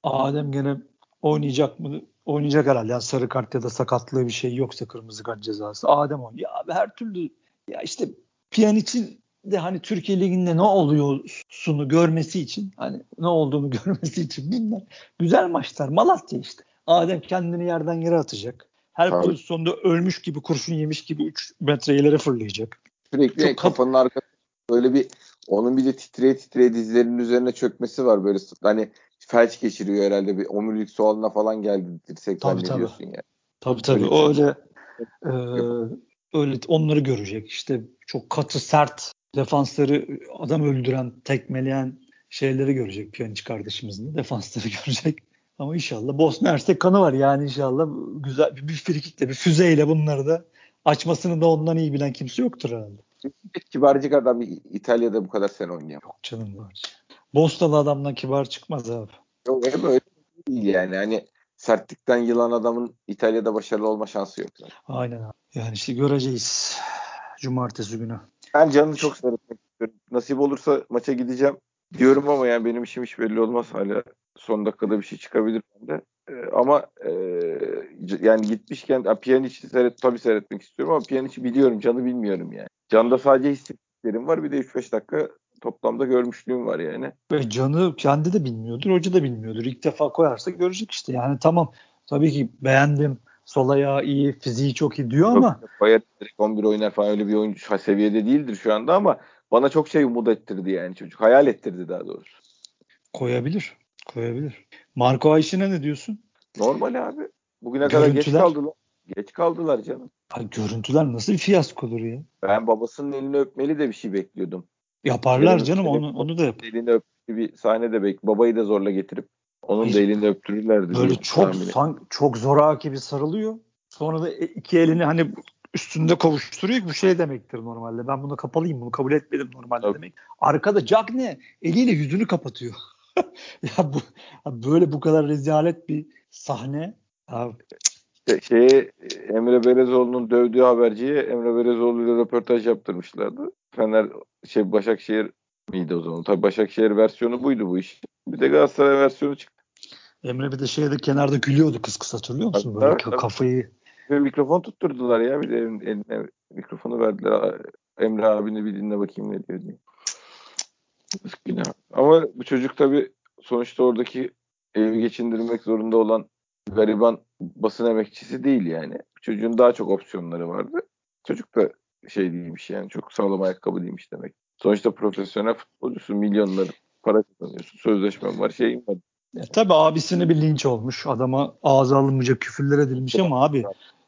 Adem gene oynayacak mı? Oynayacak herhalde. Yani sarı kart ya da sakatlığı bir şey yoksa kırmızı kart cezası. Adem oynuyor. Ya abi her türlü ya işte için de hani Türkiye Ligi'nde ne oluyor sunu görmesi için hani ne olduğunu [LAUGHS] görmesi için bunlar güzel maçlar. Malatya işte. Adem kendini yerden yere atacak. Her Tabii. pozisyonda ölmüş gibi kurşun yemiş gibi 3 metre ileri fırlayacak. Sürekli Çok kafanın kat- arkasında böyle bir onun bir de titreye titreye dizlerinin üzerine çökmesi var böyle hani felç geçiriyor herhalde bir omurilik soğanına falan geldi dirsek tabii, tabii. yani. Tabii tabii öyle, öyle e, öyle onları görecek işte çok katı sert defansları adam öldüren tekmeleyen şeyleri görecek Piyaniç kardeşimizin defansları [LAUGHS] görecek. Ama inşallah Bosna Hersek kanı var yani inşallah güzel bir frikikle bir füzeyle bunları da açmasını da ondan iyi bilen kimse yoktur herhalde. Kibarcık adam İtalya'da bu kadar sene oynuyor. Yok canım var. Bosnalı adamdan kibar çıkmaz abi. Yok hem öyle değil yani. Hani sertlikten yılan adamın İtalya'da başarılı olma şansı yok. Yani. Aynen abi. Yani işte göreceğiz. Cumartesi günü. Ben canını çok seyretmek istiyorum. Nasip olursa maça gideceğim diyorum ama yani benim işim hiç belli olmaz hala. Son dakikada bir şey çıkabilir bende. Ee, ama e, yani gitmişken Pjanic'i seyret, tabii seyretmek istiyorum ama Pjanic'i biliyorum. Can'ı bilmiyorum yani. Can'da sadece hissettiklerim var. Bir de 3-5 dakika toplamda görmüşlüğüm var yani. Ve Can'ı kendi de bilmiyordur. Hoca da bilmiyordur. İlk defa koyarsa görecek işte. Yani tamam tabii ki beğendim. Sol ayağı iyi, fiziği çok iyi diyor ama. Bayat 11 oynar falan öyle bir oyuncu seviyede değildir şu anda ama bana çok şey umut ettirdi yani çocuk. Hayal ettirdi daha doğrusu. Koyabilir. Koyabilir. Marco Ayşin'e ne diyorsun? Normal abi. Bugüne Görüntüler... kadar geç kaldılar. Geç kaldılar canım. Ay görüntüler nasıl bir fiyaskodur ya? Ben babasının elini öpmeli de bir şey bekliyordum. Yaparlar elini canım onu onu da yap. Elini öptüğü bir sahne de bek. Babayı da zorla getirip onun da elini öptürürlerdi. Böyle çok san, çok zoraki bir sarılıyor. Sonra da iki elini hani üstünde kovuşturuyor bu şey demektir normalde. Ben bunu kapalıyım bunu kabul etmedim normalde Tabii. demek. Arkada Jack ne? Eliyle yüzünü kapatıyor. [LAUGHS] ya bu böyle bu kadar rezalet bir sahne. Abi. Şeye Emre Belezoğlu'nun dövdüğü haberciye Emre Belezoğlu ile röportaj yaptırmışlardı. Fener şey Başakşehir miydi o zaman? Tabii Başakşehir versiyonu buydu bu iş. Bir de Galatasaray versiyonu çıktı. Emre bir de şeyde kenarda gülüyordu kıs kıs hatırlıyor musun? Tabii, Böyle tabii. kafayı. Bir mikrofon tutturdular ya bir de eline mikrofonu verdiler. Emre abini bir dinle bakayım ne diyor diye. Günah. Ama bu çocuk tabii sonuçta oradaki evi geçindirmek zorunda olan gariban basın emekçisi değil yani. Çocuğun daha çok opsiyonları vardı. Çocuk da şey değilmiş yani çok sağlam ayakkabı değilmiş demek. Sonuçta profesyonel futbolcusun milyonları para kazanıyorsun. Sözleşmen var şeyin var. Ya, tabii abisine bir linç olmuş. Adama ağza alınmayacak küfürler edilmiş ama abi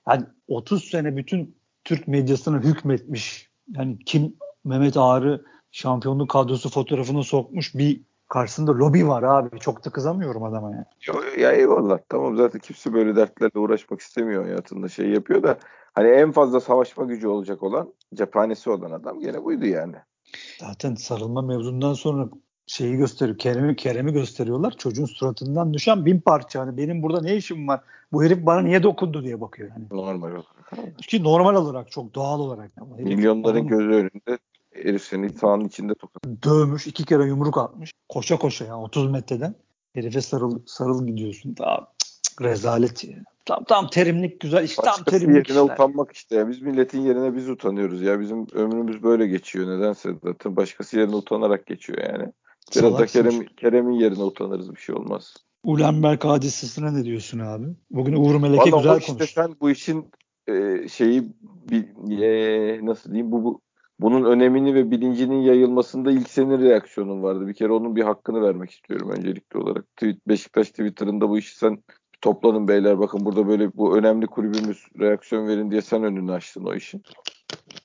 yani 30 sene bütün Türk medyasına hükmetmiş. Yani kim Mehmet Ağrı şampiyonluk kadrosu fotoğrafını sokmuş bir karşısında lobi var abi. Çok da kızamıyorum adama yani. Ya eyvallah tamam zaten kimse böyle dertlerle uğraşmak istemiyor hayatında şey yapıyor da hani en fazla savaşma gücü olacak olan cephanesi olan adam gene buydu yani. Zaten sarılma mevzundan sonra şeyi gösteriyor. Kerem'i Kerem'i gösteriyorlar. Çocuğun suratından düşen bin parça. Hani benim burada ne işim var? Bu herif bana niye dokundu diye bakıyor. Yani. Normal olarak. Çünkü normal olarak çok doğal olarak. Ama Milyonların gözü önünde herif seni sahanın içinde tokat. Dövmüş, iki kere yumruk atmış. Koşa koşa ya 30 metreden. Herife sarıl, sarıl gidiyorsun. Daha rezalet ya. Tam tam terimlik güzel iş. Tam terimlik yerine işler. utanmak işte ya. Biz milletin yerine biz utanıyoruz ya. Bizim ömrümüz böyle geçiyor nedense zaten. Başkası yerine utanarak geçiyor yani. Biraz da Kerem, Kerem'in yerine utanırız bir şey olmaz. Ulenberg hadisesine ne diyorsun abi? Bugün Uğur Meleke Vallahi güzel işte konuştu. sen bu işin e, şeyi bir, e, nasıl diyeyim bu, bu bunun önemini ve bilincinin yayılmasında ilk senin reaksiyonun vardı. Bir kere onun bir hakkını vermek istiyorum öncelikli olarak. Tweet, Beşiktaş Twitter'ında bu işi sen toplanın beyler bakın burada böyle bu önemli kulübümüz reaksiyon verin diye sen önünü açtın o işin.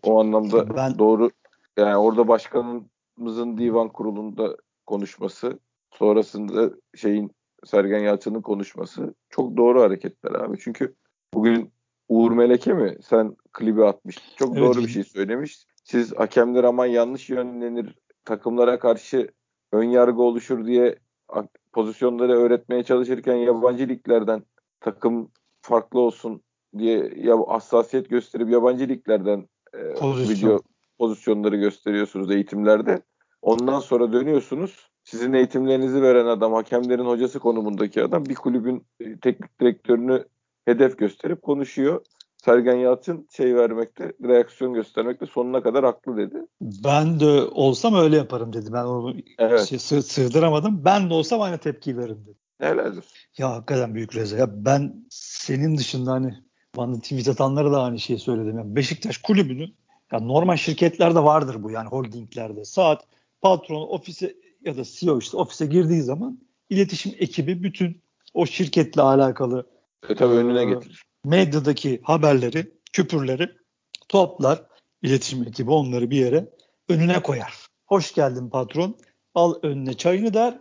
O anlamda Ben- doğru yani orada başkanımızın divan kurulunda konuşması sonrasında şeyin Sergen Yalçın'ın konuşması çok doğru hareketler abi. Çünkü bugün Uğur Meleke mi sen klibi atmış. Çok Evet. doğru bir şey söylemiş. Siz hakemler aman yanlış yönlenir takımlara karşı ön yargı oluşur diye pozisyonları öğretmeye çalışırken yabancı liglerden takım farklı olsun diye ya hassasiyet gösterip yabancı liglerden e, Pozisyon. video pozisyonları gösteriyorsunuz eğitimlerde. Ondan sonra dönüyorsunuz. Sizin eğitimlerinizi veren adam, hakemlerin hocası konumundaki adam bir kulübün e, teknik direktörünü hedef gösterip konuşuyor. Sergen Yalçın şey vermekte, reaksiyon göstermekte sonuna kadar haklı dedi. Ben de olsam öyle yaparım dedi. Ben onu Evet. şey, sığ- sığdıramadım. Ben de olsam aynı tepkiyi veririm dedi. Helal olsun. Ya hakikaten büyük reza. Ya ben senin dışında hani bana tweet atanlara da aynı şeyi söyledim. Yani Beşiktaş kulübünün ya normal şirketlerde vardır bu yani holdinglerde. Saat patron ofise ya da CEO işte ofise girdiği zaman iletişim ekibi bütün o şirketle alakalı E tabii önüne Ee, getirir. medyadaki haberleri, küpürleri toplar. iletişim ekibi onları bir yere önüne koyar. Hoş geldin patron. Al önüne çayını der.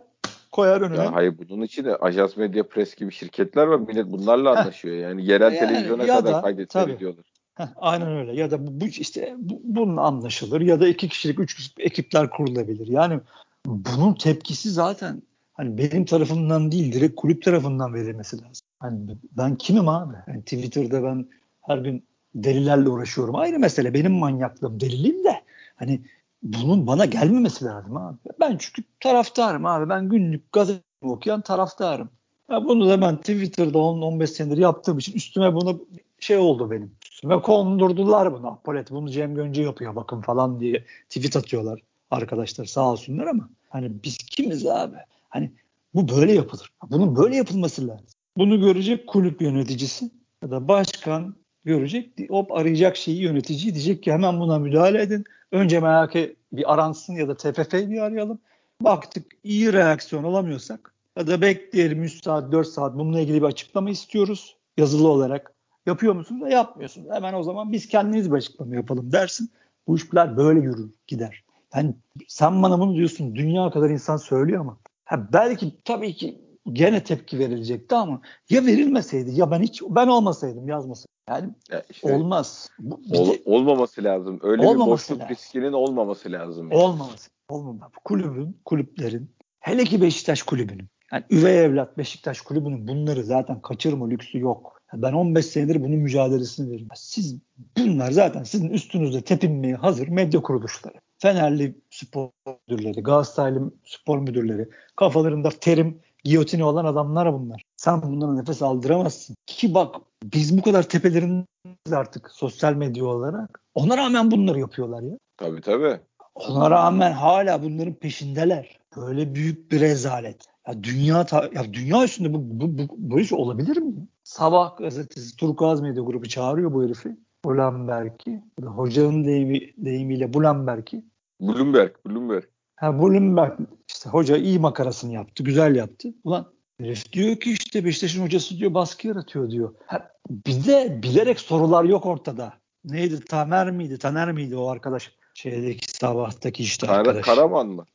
Koyar önüne. Ya hayır bunun için de Ajans Medya Press gibi şirketler var. Millet bunlarla anlaşıyor. Yani yerel Yani televizyona kadar da, kaydet tabii. veriyorlar. Heh, aynen öyle. Ya da bu, işte bu, bunun anlaşılır. Ya da iki kişilik, üç kişilik ekipler kurulabilir. Yani bunun tepkisi zaten hani benim tarafımdan değil direkt kulüp tarafından verilmesi lazım. Hani ben kimim abi? Yani Twitter'da ben her gün delilerle uğraşıyorum. Ayrı mesele benim manyaklığım deliliyim de hani bunun bana gelmemesi lazım abi. Ben çünkü taraftarım abi. Ben günlük gazete okuyan taraftarım. Ya bunu da ben Twitter'da 10-15 senedir yaptığım için üstüme bunu şey oldu benim. Üstüme kondurdular bunu. Apolet bunu Cem Gönce yapıyor bakın falan diye tweet atıyorlar arkadaşlar sağ olsunlar ama hani biz kimiz abi? Hani bu böyle yapılır. Bunun böyle yapılması lazım. Bunu görecek kulüp yöneticisi ya da başkan görecek. Hop arayacak şeyi yöneticiyi diyecek ki hemen buna müdahale edin. Önce merak bir aransın ya da TFF'yi bir arayalım. Baktık iyi reaksiyon alamıyorsak ya da bekleyelim 3 saat 4 saat bununla ilgili bir açıklama istiyoruz yazılı olarak. Yapıyor musunuz da yapmıyorsunuz. Hemen o zaman biz kendimiz bir açıklama yapalım dersin. Bu işler böyle yürür gider. Yani sen bana bunu diyorsun dünya kadar insan söylüyor ama ha belki tabii ki gene tepki verilecekti ama ya verilmeseydi ya ben hiç ben olmasaydım yazmasaydım. Yani Ya işte olmaz. Bu, ol- de olmaması lazım. Öyle Olmaması bir boşluk lazım. riskinin olmaması lazım. yani. olmaması. Olmaması. Kulübün, kulüplerin hele ki Beşiktaş kulübünün yani üvey evlat Beşiktaş kulübünün bunları zaten kaçırma lüksü yok. Ben 15 senedir bunun mücadelesini veriyorum. Siz bunlar zaten sizin üstünüzde tepinmeye hazır medya kuruluşları. Fenerli spor müdürleri, Galatasaraylı spor müdürleri, kafalarında terim, giyotini olan adamlar bunlar. Sen bunlara nefes aldıramazsın. Ki bak biz bu kadar tepelerindeyiz artık sosyal medya olarak. Ona rağmen bunları yapıyorlar ya. Tabii tabii. Ona rağmen hala bunların peşindeler. Böyle büyük bir rezalet. Ya dünya ta- ya dünya üstünde bu, bu, bu, bu iş olabilir mi? Sabah gazetesi Turkuaz Medya Grubu çağırıyor bu herifi. Bulamberg'i. Hocanın deyimi, deyimiyle Bulamberg'i. Bloomberg, Bloomberg. Ha Bulamberg işte hoca iyi makarasını yaptı. Güzel yaptı. Ulan herif diyor ki işte Beşiktaş'ın hocası diyor baskı yaratıyor diyor. Ha, bir de bilerek sorular yok ortada. Neydi Tamer miydi? Taner miydi o arkadaş? Şeydeki sabahtaki işte Kara, arkadaş. Karaman mı?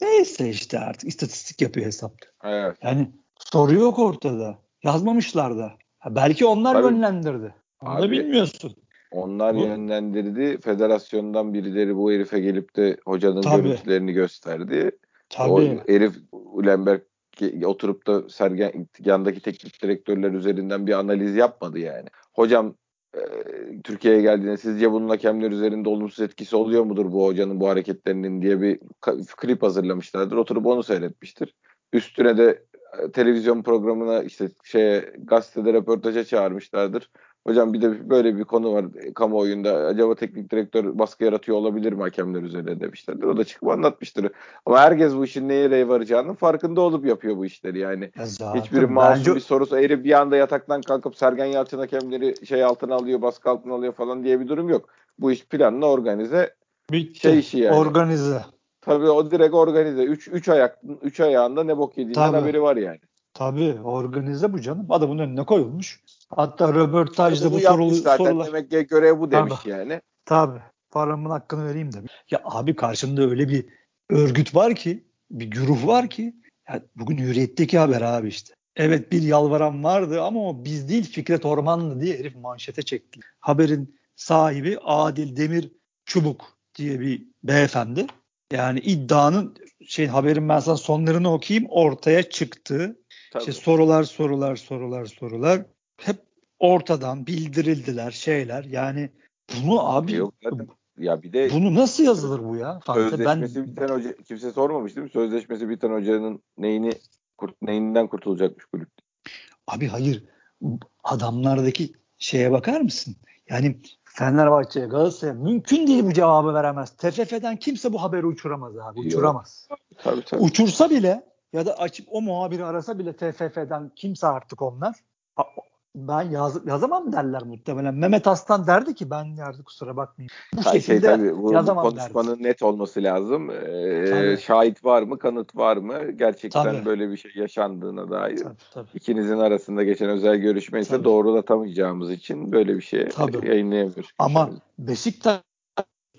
Neyse işte artık istatistik yapıyor hesapta. Evet. Yani soru yok ortada. Yazmamışlar da. Ha, belki onlar Tabii. yönlendirdi. Onu da Abi, bilmiyorsun. Onlar Bu- yönlendirdi. Federasyondan birileri bu herife gelip de hocanın Tabii. görüntülerini gösterdi. O Tabii. herif Ulenberg oturup da Sergen yandaki teknik direktörler üzerinden bir analiz yapmadı yani. Hocam e, Türkiye'ye geldiğinde sizce bunun hakemler üzerinde olumsuz etkisi oluyor mudur bu hocanın bu hareketlerinin diye bir klip hazırlamışlardır. Oturup onu seyretmiştir. Üstüne de televizyon programına işte şeye gazetede röportaja çağırmışlardır. Hocam bir de böyle bir konu var e, kamuoyunda. Acaba teknik direktör baskı yaratıyor olabilir mi hakemler üzerinde demişlerdir. O da çıkıp anlatmıştır. Ama herkes bu işin neye varacağının farkında olup yapıyor bu işleri yani. Ya zaten Hiçbiri masum bence- bir sorusu eğri bir anda yataktan kalkıp Sergen Yalçın hakemleri şey altına alıyor, baskı altına alıyor falan diye bir durum yok. Bu iş planlı organize. Bitti. şey işi yani. Organize. Tabii o direkt organize. Üç, üç, ayak, üç ayağında ne bok yediğinden Tabii. haberi var yani. Tabii organize bu canım. Adamın önüne koyulmuş. Hatta röportajda bu sorulu, zaten. sorular. Demek ki görev bu demiş Tabii. yani. Tabii. Paramın hakkını vereyim demiş. Ya abi karşında öyle bir örgüt var ki, bir güruh var ki. Ya bugün Hürriyet'teki haber abi işte. Evet bir yalvaran vardı ama o biz değil Fikret Ormanlı diye herif manşete çekti. Haberin sahibi Adil Demir Çubuk diye bir beyefendi. Yani iddianın şey haberin ben sana sonlarını okuyayım ortaya çıktı. Tabii. İşte sorular sorular sorular sorular hep ortadan bildirildiler şeyler. Yani bunu abi Yok zaten. Ya bir de bunu nasıl yazılır bu ya? Sözleşmesi Ben biten hoca kimse sormamış değil mi? Sözleşmesi biten hocanın neyini kurt, neyinden kurtulacakmış kulüp. abi hayır adamlardaki şeye bakar mısın? Yani Fenerbahçe'ye Galatasaray'a mümkün değil bu cevabı veremez. TFF'den kimse bu haberi uçuramaz abi. Yok. Uçuramaz. Tabii tabii. Uçursa bile ya da açıp o muhabiri arasa bile TFF'den kimse artık onlar "A- ben yaz, yazamam derler muhtemelen. Mehmet Aslan derdi ki ben derdi kusura bakmayın. Bu Ha, şey şekilde tabii bu, bu yazamam konuşmanın net olması lazım. Ee, Tabii. şahit var mı, kanıt var mı? Gerçekten Tabii. böyle bir şey yaşandığına dair. Tabii, tabii. İkinizin arasında geçen özel görüşme ise Tabii. doğrulatamayacağımız için böyle bir şey Tabii. yayınlayamıyoruz. Ama Beşiktaş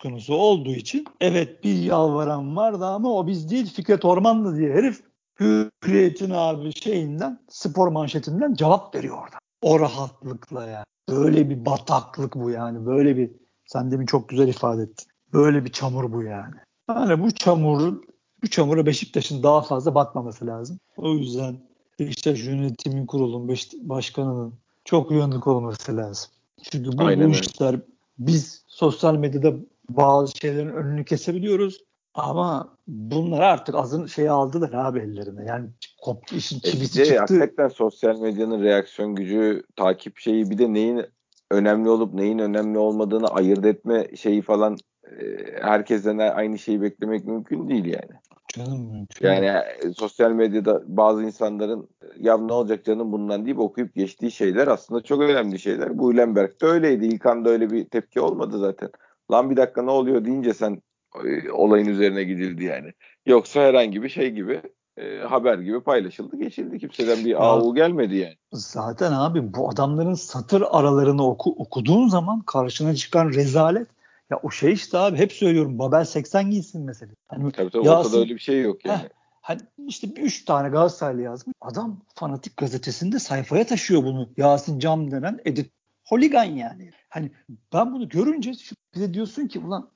konusu olduğu için evet bir yalvaran vardı ama o biz değil Fikret Ormanlı diye herif Hürriyet'in abi şeyinden spor manşetinden cevap veriyor orada. O rahatlıkla yani. Böyle bir bataklık bu yani. Böyle bir sen demin çok güzel ifade ettin. Böyle bir çamur bu yani. Yani bu çamurun bu çamura Beşiktaş'ın daha fazla batmaması lazım. O yüzden Beşiktaş yönetimin kurulun Beşiktaş başkanının çok uyanık olması lazım. Çünkü bu, Aynen bu işler biz sosyal medyada bazı şeylerin önünü kesebiliyoruz ama bunlar artık azın şeyi aldılar abi ellerine. Yani koptu işin E çivisi de çıktı. hakikaten sosyal medyanın reaksiyon gücü, takip şeyi bir de neyin önemli olup neyin önemli olmadığını ayırt etme şeyi falan e, herkesten aynı şeyi beklemek mümkün değil yani. Canım mümkün. Yani e, sosyal medyada bazı insanların ya ne olacak canım bundan deyip okuyup geçtiği şeyler aslında çok önemli şeyler. Bu Ülenberg de öyleydi. İlkan'da öyle bir tepki olmadı zaten. Lan bir dakika ne oluyor deyince sen e, olayın üzerine gidildi yani. Yoksa herhangi bir şey gibi e, haber gibi paylaşıldı geçildi. Kimseden bir Ya- avu gelmedi yani. Zaten abi bu adamların satır aralarını oku, okuduğun zaman karşına çıkan rezalet ya o şey işte abi hep söylüyorum Babel 80 giysin mesela. Hani Tabii tabii Yasin- ortada öyle bir şey yok yani. Heh, hani işte bir üç tane Galatasaraylı yazmış. Adam fanatik gazetesinde sayfaya taşıyor bunu. Yasin Cam denen edit holigan yani. Hani ben bunu görünce şu- bir de diyorsun ki ulan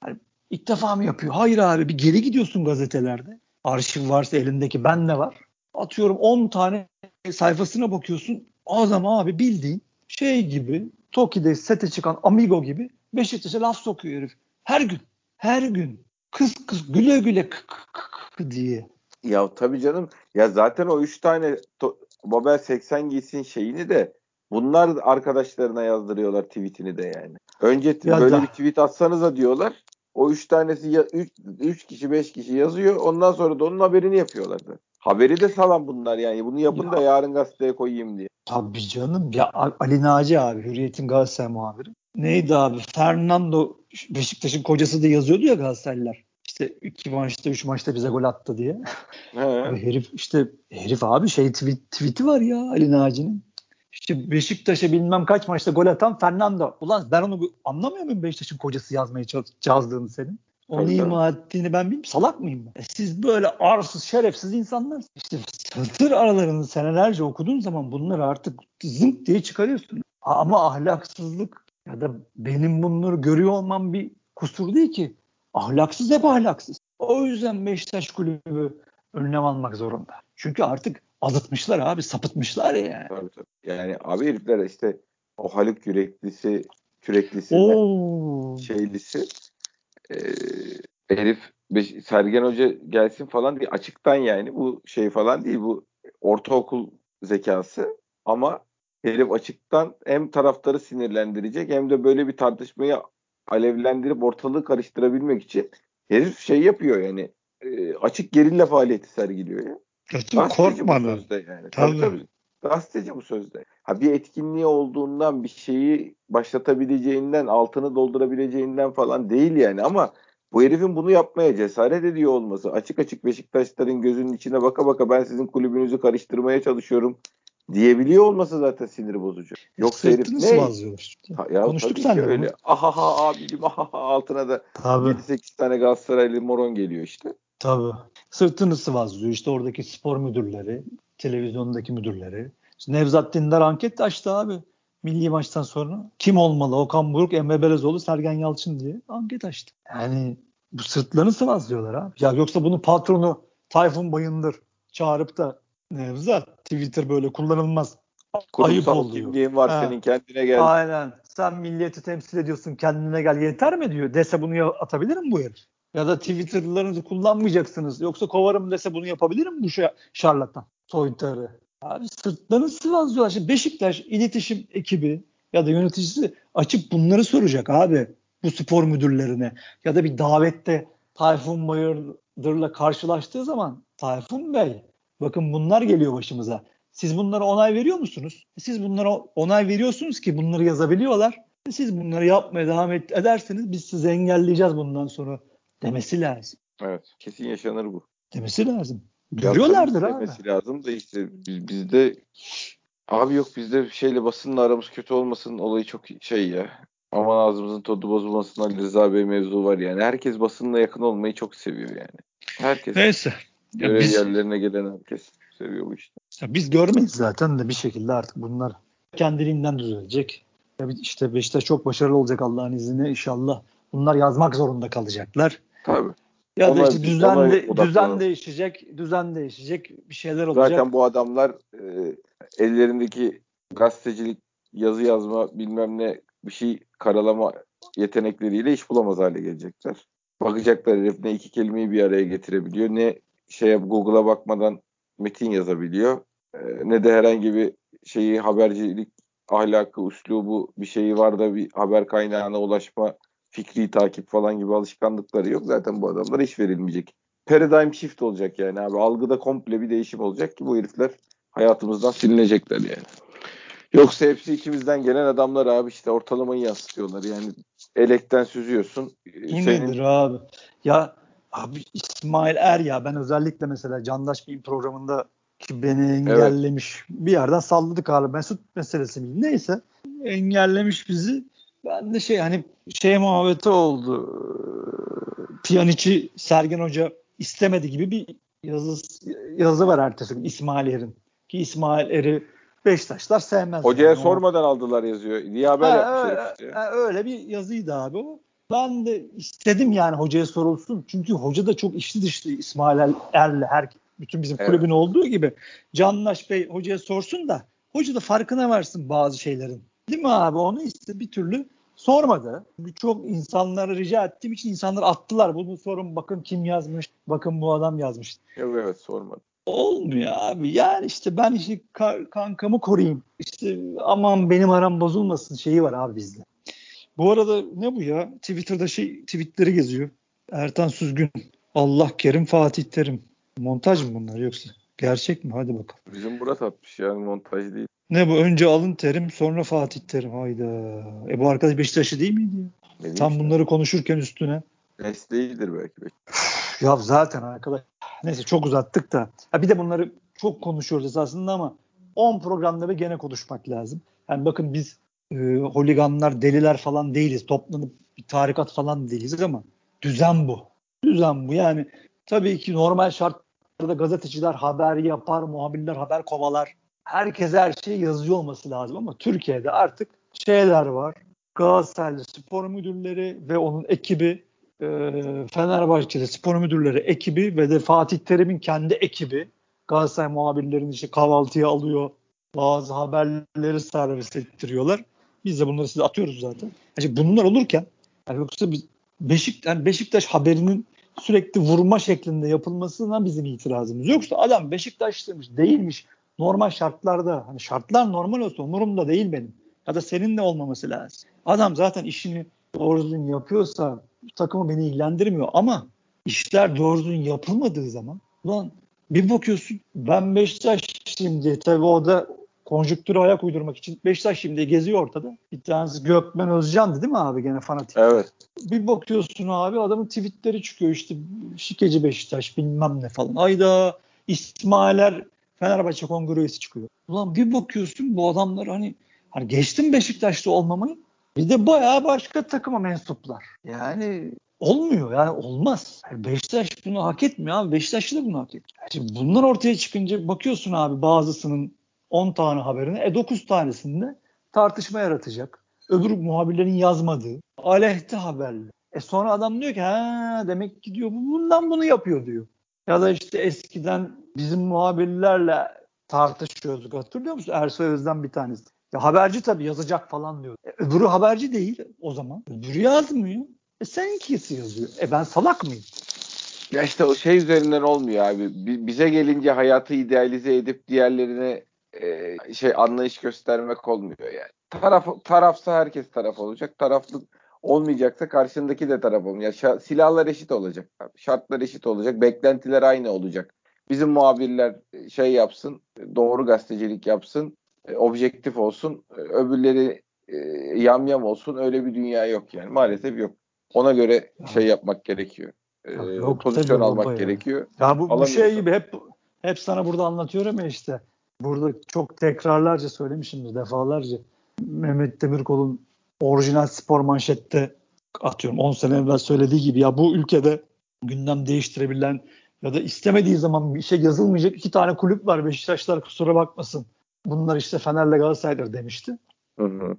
hani ilk defa mı yapıyor? Hayır abi bir geri gidiyorsun gazetelerde. Arşiv varsa elindeki ben de var. Atıyorum 10 tane sayfasına bakıyorsun. Adam abi bildiğin şey gibi Toki'de sete çıkan Amigo gibi Beşiktaş'a laf sokuyor herif. Her gün. Her gün. Kız kız güle güle kı- kı- kı- kı diye. Ya tabii canım. Ya zaten o üç tane to- Babel 80 giysin şeyini de bunlar arkadaşlarına yazdırıyorlar tweetini de yani. Önce Ya böyle da- bir tweet atsanıza diyorlar. O üç tanesi ya, üç, üç kişi beş kişi yazıyor. Ondan sonra da onun haberini yapıyorlar. Haberi de salan bunlar yani. Bunu yapın Ya. da yarın gazeteye koyayım diye. Tabii canım. Ya Ali Naci abi Hürriyet'in Galatasaray muhabiri. Neydi abi? Fernando Beşiktaş'ın kocası da yazıyordu ya Galatasaraylılar. İşte iki maçta üç maçta bize gol attı diye. He. Herif işte herif abi şey tweet, tweet'i var ya Ali Naci'nin. İşte Beşiktaş'a bilmem kaç maçta gol atan Fernando. Ulan ben onu anlamıyor muyum Beşiktaş'ın kocası yazmaya yazdığını senin? Onu ima ettiğini ben bilmiyorum. Salak mıyım ben? E siz böyle arsız, şerefsiz insanlar. İşte satır aralarını senelerce okuduğun zaman bunları artık zınk diye çıkarıyorsun. Ama ahlaksızlık ya da benim bunları görüyor olmam bir kusur değil ki. Ahlaksız hep ahlaksız. O yüzden Beşiktaş kulübü önlem almak zorunda. Çünkü artık azıtmışlar abi, sapıtmışlar ya. Tabii, tabii. Yani abi herifler işte o Haluk yüreklisi, küreklisi, Oo. şeylisi e, herif Beş, Sergen Hoca gelsin falan değil. Açıktan yani bu şey falan değil. Bu ortaokul zekası ama herif açıktan hem taraftarı sinirlendirecek hem de böyle bir tartışmayı alevlendirip ortalığı karıştırabilmek için herif şey yapıyor yani e, açık gerilla faaliyeti sergiliyor ya. Kötü korkmadı. Bu yani. Tabii. tabii tabii. Gazeteci bu sözde. Ha bir etkinliği olduğundan bir şeyi başlatabileceğinden altını doldurabileceğinden falan değil yani ama bu herifin bunu yapmaya cesaret ediyor olması açık açık Beşiktaşların gözünün içine baka baka ben sizin kulübünüzü karıştırmaya çalışıyorum diyebiliyor olması zaten sinir bozucu. Yoksa herif ne? Ha, ya Konuştuk sen öyle. Ahaha abicim ahaha altına da Tabii. 7-8 tane Galatasaraylı moron geliyor işte. Tabii. Sırtını sıvazlıyor. İşte oradaki spor müdürleri, televizyondaki müdürleri. İşte Nevzat Dindar anket açtı abi. Milli maçtan sonra. Kim olmalı? Okan Buruk, Emre Belezoğlu, Sergen Yalçın diye anket açtı. Yani bu sırtlarını sıvazlıyorlar abi. Ya yoksa bunu patronu Tayfun Bayındır çağırıp da Nevzat Twitter böyle kullanılmaz. Kurumsal Ayıp oluyor. kimliğin var ha. senin kendine gel. Aynen. Sen milliyeti temsil ediyorsun kendine gel yeter mi diyor. Dese bunu atabilir mi bu herif? Ya da Twitter'larınızı kullanmayacaksınız. Yoksa kovarım dese bunu yapabilir mi bu şarlatan? Soytarı. Abi sırtlarını sıvazlıyorlar. Şimdi Beşiktaş iletişim ekibi ya da yöneticisi açıp bunları soracak abi bu spor müdürlerine. Ya da bir davette Tayfun Bayırdır'la karşılaştığı zaman Tayfun Bey bakın bunlar geliyor başımıza. Siz bunlara onay veriyor musunuz? Siz bunlara onay veriyorsunuz ki bunları yazabiliyorlar. Siz bunları yapmaya devam ederseniz biz sizi engelleyeceğiz bundan sonra demesi lazım. Evet kesin yaşanır bu. Demesi lazım. Görüyorlardır abi. Demesi lazım da işte biz, bizde abi yok bizde şeyle basınla aramız kötü olmasın olayı çok şey ya. Aman ağzımızın tadı bozulmasın Ali Rıza Bey mevzu var yani. Herkes basınla yakın olmayı çok seviyor yani. Herkes. Neyse. Ya biz, yerlerine gelen herkes seviyor bu işte. Ya biz görmeyiz zaten de bir şekilde artık bunlar kendiliğinden düzelecek. Ya işte Beşiktaş çok başarılı olacak Allah'ın izniyle inşallah. Bunlar yazmak zorunda kalacaklar. Tabii. Ya da işte düzen, de, düzen değişecek, düzen değişecek bir şeyler olacak. Zaten bu adamlar e, ellerindeki gazetecilik, yazı yazma bilmem ne bir şey karalama yetenekleriyle iş bulamaz hale gelecekler. Bakacaklar herif ne iki kelimeyi bir araya getirebiliyor ne şeye Google'a bakmadan metin yazabiliyor. E, ne de herhangi bir şeyi habercilik ahlakı, üslubu bir şeyi var da bir haber kaynağına ulaşma fikri takip falan gibi alışkanlıkları yok. Zaten bu adamlara iş verilmeyecek. Paradigm shift olacak yani abi. Algıda komple bir değişim olacak ki bu herifler hayatımızdan silinecekler yani. Yoksa hepsi içimizden gelen adamlar abi işte ortalamayı yansıtıyorlar. Yani elekten süzüyorsun. Nedir Senin... abi? Ya abi İsmail Er ya ben özellikle mesela Candaş bir programında ki beni engellemiş. Evet. Bir yerden salladık abi. Mesut meselesi mi? Neyse. Engellemiş bizi. Ben de şey hani şey muhabbeti oldu. Piyaniçi Sergen Hoca istemedi gibi bir yazı yazı var ertesi gün İsmail Er'in. Ki İsmail Er'i Beşiktaşlar sevmez. Hocaya yani. sormadan aldılar yazıyor. Diye haber ha, yapmış öyle, ha, öyle bir yazıydı abi o. Ben de istedim yani hocaya sorulsun. Çünkü hoca da çok içli dışlı İsmail Er'le her bütün bizim evet. kulübün olduğu gibi. Canlaş Bey hocaya sorsun da hoca da farkına varsın bazı şeylerin. Değil mi abi? Onu işte bir türlü sormadı. Çok insanlara rica ettiğim için insanlar attılar. Bunu sorun bakın kim yazmış, bakın bu adam yazmış. Evet, evet sormadı. Olmuyor abi. Yani işte ben işte kankamı koruyayım. İşte aman benim aram bozulmasın şeyi var abi bizde. Bu arada ne bu ya? Twitter'da şey tweetleri geziyor. Ertan Süzgün. Allah kerim Fatih Terim. Montaj mı bunlar yoksa? Gerçek mi? Hadi bakalım. Bizim Murat atmış yani montaj değil. Ne bu? Önce alın terim sonra Fatih terim. Hayda. E bu arkadaş Beşiktaşlı değil miydi? Ya? Tam işte. bunları konuşurken üstüne. Mesleğidir belki. Ya zaten arkadaş. Neyse çok uzattık da. Ha bir de bunları çok konuşuyoruz aslında ama 10 programda bir gene konuşmak lazım. Yani bakın biz e, holiganlar, deliler falan değiliz. Toplanıp bir tarikat falan değiliz ama düzen bu. Düzen bu. Yani tabii ki normal şartlarda gazeteciler haber yapar, muhabirler haber kovalar. Herkese her şey yazıyor olması lazım ama Türkiye'de artık şeyler var. Galatasaraylı spor müdürleri ve onun ekibi e, Fenerbahçe'de spor müdürleri ekibi ve de Fatih Terim'in kendi ekibi Galatasaray muhabirlerini işte kahvaltıya alıyor. Bazı haberleri servis ettiriyorlar. Biz de bunları size atıyoruz zaten. Yani bunlar olurken yani yoksa biz Beşik, yani Beşiktaş haberinin sürekli vurma şeklinde yapılmasına bizim itirazımız. Yoksa adam Beşiktaşlıymış değilmiş. Normal şartlarda hani şartlar normal olsa umurumda değil benim. Ya da senin de olmaması lazım. Adam zaten işini doğru düzgün yapıyorsa takımı beni ilgilendirmiyor ama işler doğru düzgün yapılmadığı zaman ulan bir bakıyorsun ben Beşiktaş şimdi tabii o da konjüktüre ayak uydurmak için Beşiktaş şimdi geziyor ortada. Bir tanesi Gökmen Özcan'dı değil mi abi gene fanatik? Evet. Bir bakıyorsun abi adamın tweetleri çıkıyor işte şikeci Beşiktaş bilmem ne falan. Ayda İsmailer Fenerbahçe kongre üyesi çıkıyor. Ulan bir bakıyorsun bu adamlar hani hani geçtim Beşiktaşlı olmamayı bir de bayağı başka takıma mensuplar. Yani olmuyor yani olmaz. Yani Beşiktaş bunu hak etmiyor abi. Beşiktaşlı da bunu hak etmiyor. Şimdi bunlar ortaya çıkınca bakıyorsun abi bazısının 10 tane haberine e 9 tanesinde tartışma yaratacak. Öbür muhabirlerin yazmadığı aleyhte haberler. E sonra adam diyor ki ha demek ki diyor bundan bunu yapıyor diyor. Ya da işte eskiden bizim muhabirlerle tartışıyorduk hatırlıyor musun? Ersoy Özden bir tanesi. Ya haberci tabii yazacak falan diyor. E, öbürü haberci değil o zaman. Öbürü yazmıyor. E seninkisi yazıyor. E ben salak mıyım? Ya işte o şey üzerinden olmuyor abi. Bize gelince hayatı idealize edip diğerlerine e, şey anlayış göstermek olmuyor yani. Taraf tarafsa herkes taraf olacak. Taraflı olmayacaksa karşındaki de taraf olmayacak. Ya, silahlar eşit olacak. Abi. Şartlar eşit olacak. Beklentiler aynı olacak. Bizim muhabirler şey yapsın, doğru gazetecilik yapsın, e, objektif olsun. E, öbürleri e, yamyam olsun. Öyle bir dünya yok yani. Maalesef yok. Ona göre şey yapmak gerekiyor. E, yok, pozisyon almak ya. gerekiyor. Ya bu, bu şey gibi hep hep sana burada anlatıyorum ya işte. Burada çok tekrarlarca söylemişimdir defalarca. Mehmet Demirkol'un orijinal spor manşette atıyorum 10 sene evvel söylediği gibi ya bu ülkede gündem değiştirebilen ya da istemediği zaman bir şey yazılmayacak iki tane kulüp var Beşiktaşlar kusura bakmasın. Bunlar işte Fener'le Galatasaray'dır demişti. Hı hı.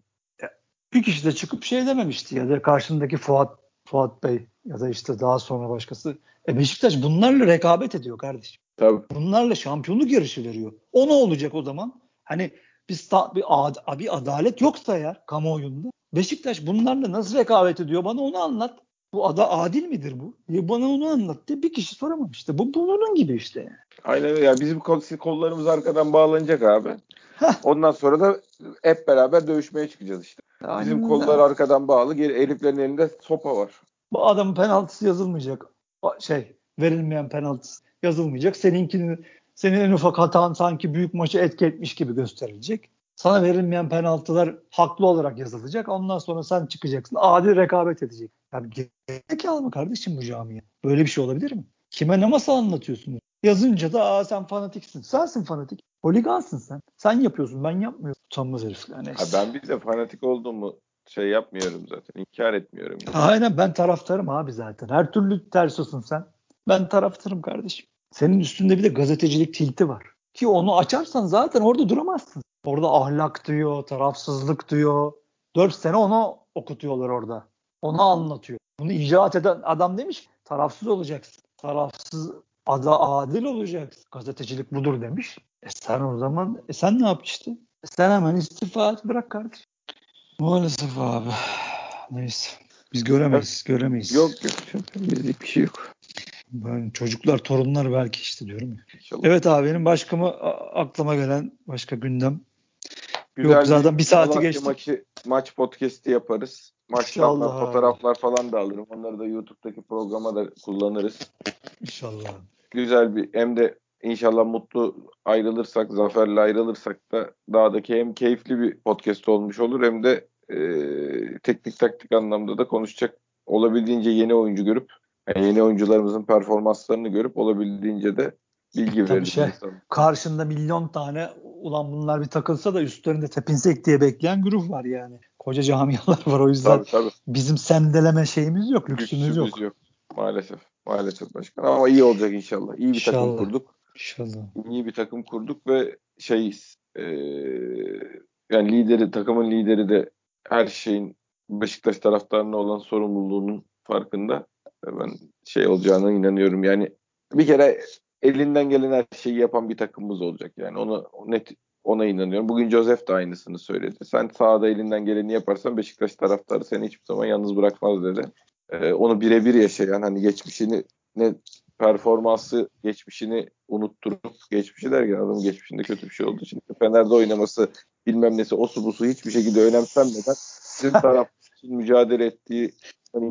Bir kişi de çıkıp şey dememişti ya da karşındaki Fuat Fuat Bey ya da işte daha sonra başkası. E Beşiktaş bunlarla rekabet ediyor kardeşim. Tabii. Bunlarla şampiyonluk yarışı veriyor. O ne olacak o zaman? Hani biz ta, bir, ad, bir adalet yoksa eğer kamuoyunda Beşiktaş bunlarla nasıl rekabet ediyor bana onu anlat. Bu ada adil midir bu? Diye bana onu anlat diye bir kişi soramamıştı. Bu bunun gibi işte. Aynen öyle. Yani bizim kol, kollarımız arkadan bağlanacak abi. Ondan sonra da hep beraber dövüşmeye çıkacağız işte. Aynen bizim kollar arkadan bağlı. Geri heriflerin elinde sopa var. Bu adamın penaltısı yazılmayacak. Şey verilmeyen penaltısı yazılmayacak. Seninkini senin en ufak hatan sanki büyük maçı etki etmiş gibi gösterilecek. Sana verilmeyen penaltılar haklı olarak yazılacak. Ondan sonra sen çıkacaksın. Adil rekabet edecek. Yani gerizekalı mı kardeşim bu camiye? Böyle bir şey olabilir mi? Kime ne masal anlatıyorsunuz? Yazınca da Aa, sen fanatiksin. Sensin fanatik. Holigansın sen. Sen yapıyorsun ben yapmıyorum. Utanmaz herifler. Neyse. Ha, ben bir de fanatik olduğumu şey yapmıyorum zaten. İnkar etmiyorum. Yani. Aynen ben taraftarım abi zaten. Her türlü ters olsun sen. Ben taraftarım kardeşim. Senin üstünde bir de gazetecilik tilti var. Ki onu açarsan zaten orada duramazsın. Orada ahlak diyor, tarafsızlık diyor. Dört sene onu okutuyorlar orada. Onu anlatıyor. Bunu icat eden adam demiş tarafsız olacaksın. Tarafsız ada adil olacaksın. Gazetecilik budur demiş. E sen o zaman e sen ne yap işte? E sen hemen istifa et bırak kardeşim. Maalesef abi. Neyse. Biz göremeyiz. Göremeyiz. Yok yok. Bizlik bir şey yok. Ben çocuklar, torunlar belki işte diyorum ya. İnşallah. Evet abi benim başka mı aklıma gelen başka gündem. Güzel Yok zaten bir saati geçti. Maçı, maç podcast'i yaparız. Maçtan fotoğraflar falan da alırım. Onları da YouTube'daki programa da kullanırız. İnşallah. Güzel bir hem de inşallah mutlu ayrılırsak, zaferle ayrılırsak da dağdaki hem keyifli bir podcast olmuş olur hem de e, teknik taktik anlamda da konuşacak olabildiğince yeni oyuncu görüp yani yeni oyuncularımızın performanslarını görüp olabildiğince de bilgi veririz. Şey, karşında milyon tane ulan bunlar bir takılsa da üstlerinde tepinsek diye bekleyen grup var yani. Koca camialar var o yüzden Tabii tabii. bizim sendeleme şeyimiz yok, lüksümüz, Lüksümüz yok. Maalesef. Maalesef başkan ama iyi olacak inşallah. İyi bir takım İnşallah. kurduk. İnşallah. İyi bir takım kurduk ve şeyiz. Ee, yani lideri, takımın lideri de her şeyin Beşiktaş taraftarına olan sorumluluğunun farkında. Ben şey olacağına inanıyorum. Yani bir kere elinden gelen her şeyi yapan bir takımımız olacak. Yani ona net ona inanıyorum. Bugün Joseph de aynısını söyledi. Sen sahada elinden geleni yaparsan Beşiktaş taraftarı seni hiçbir zaman yalnız bırakmaz dedi. Ee, onu birebir yaşayan hani geçmişini ne performansı geçmişini unutturup geçmişi derken adamın geçmişinde kötü bir şey oldu. Şimdi Fener'de oynaması bilmem nesi o su bu su hiçbir şekilde önemsenmeden bizim [LAUGHS] taraf için mücadele ettiği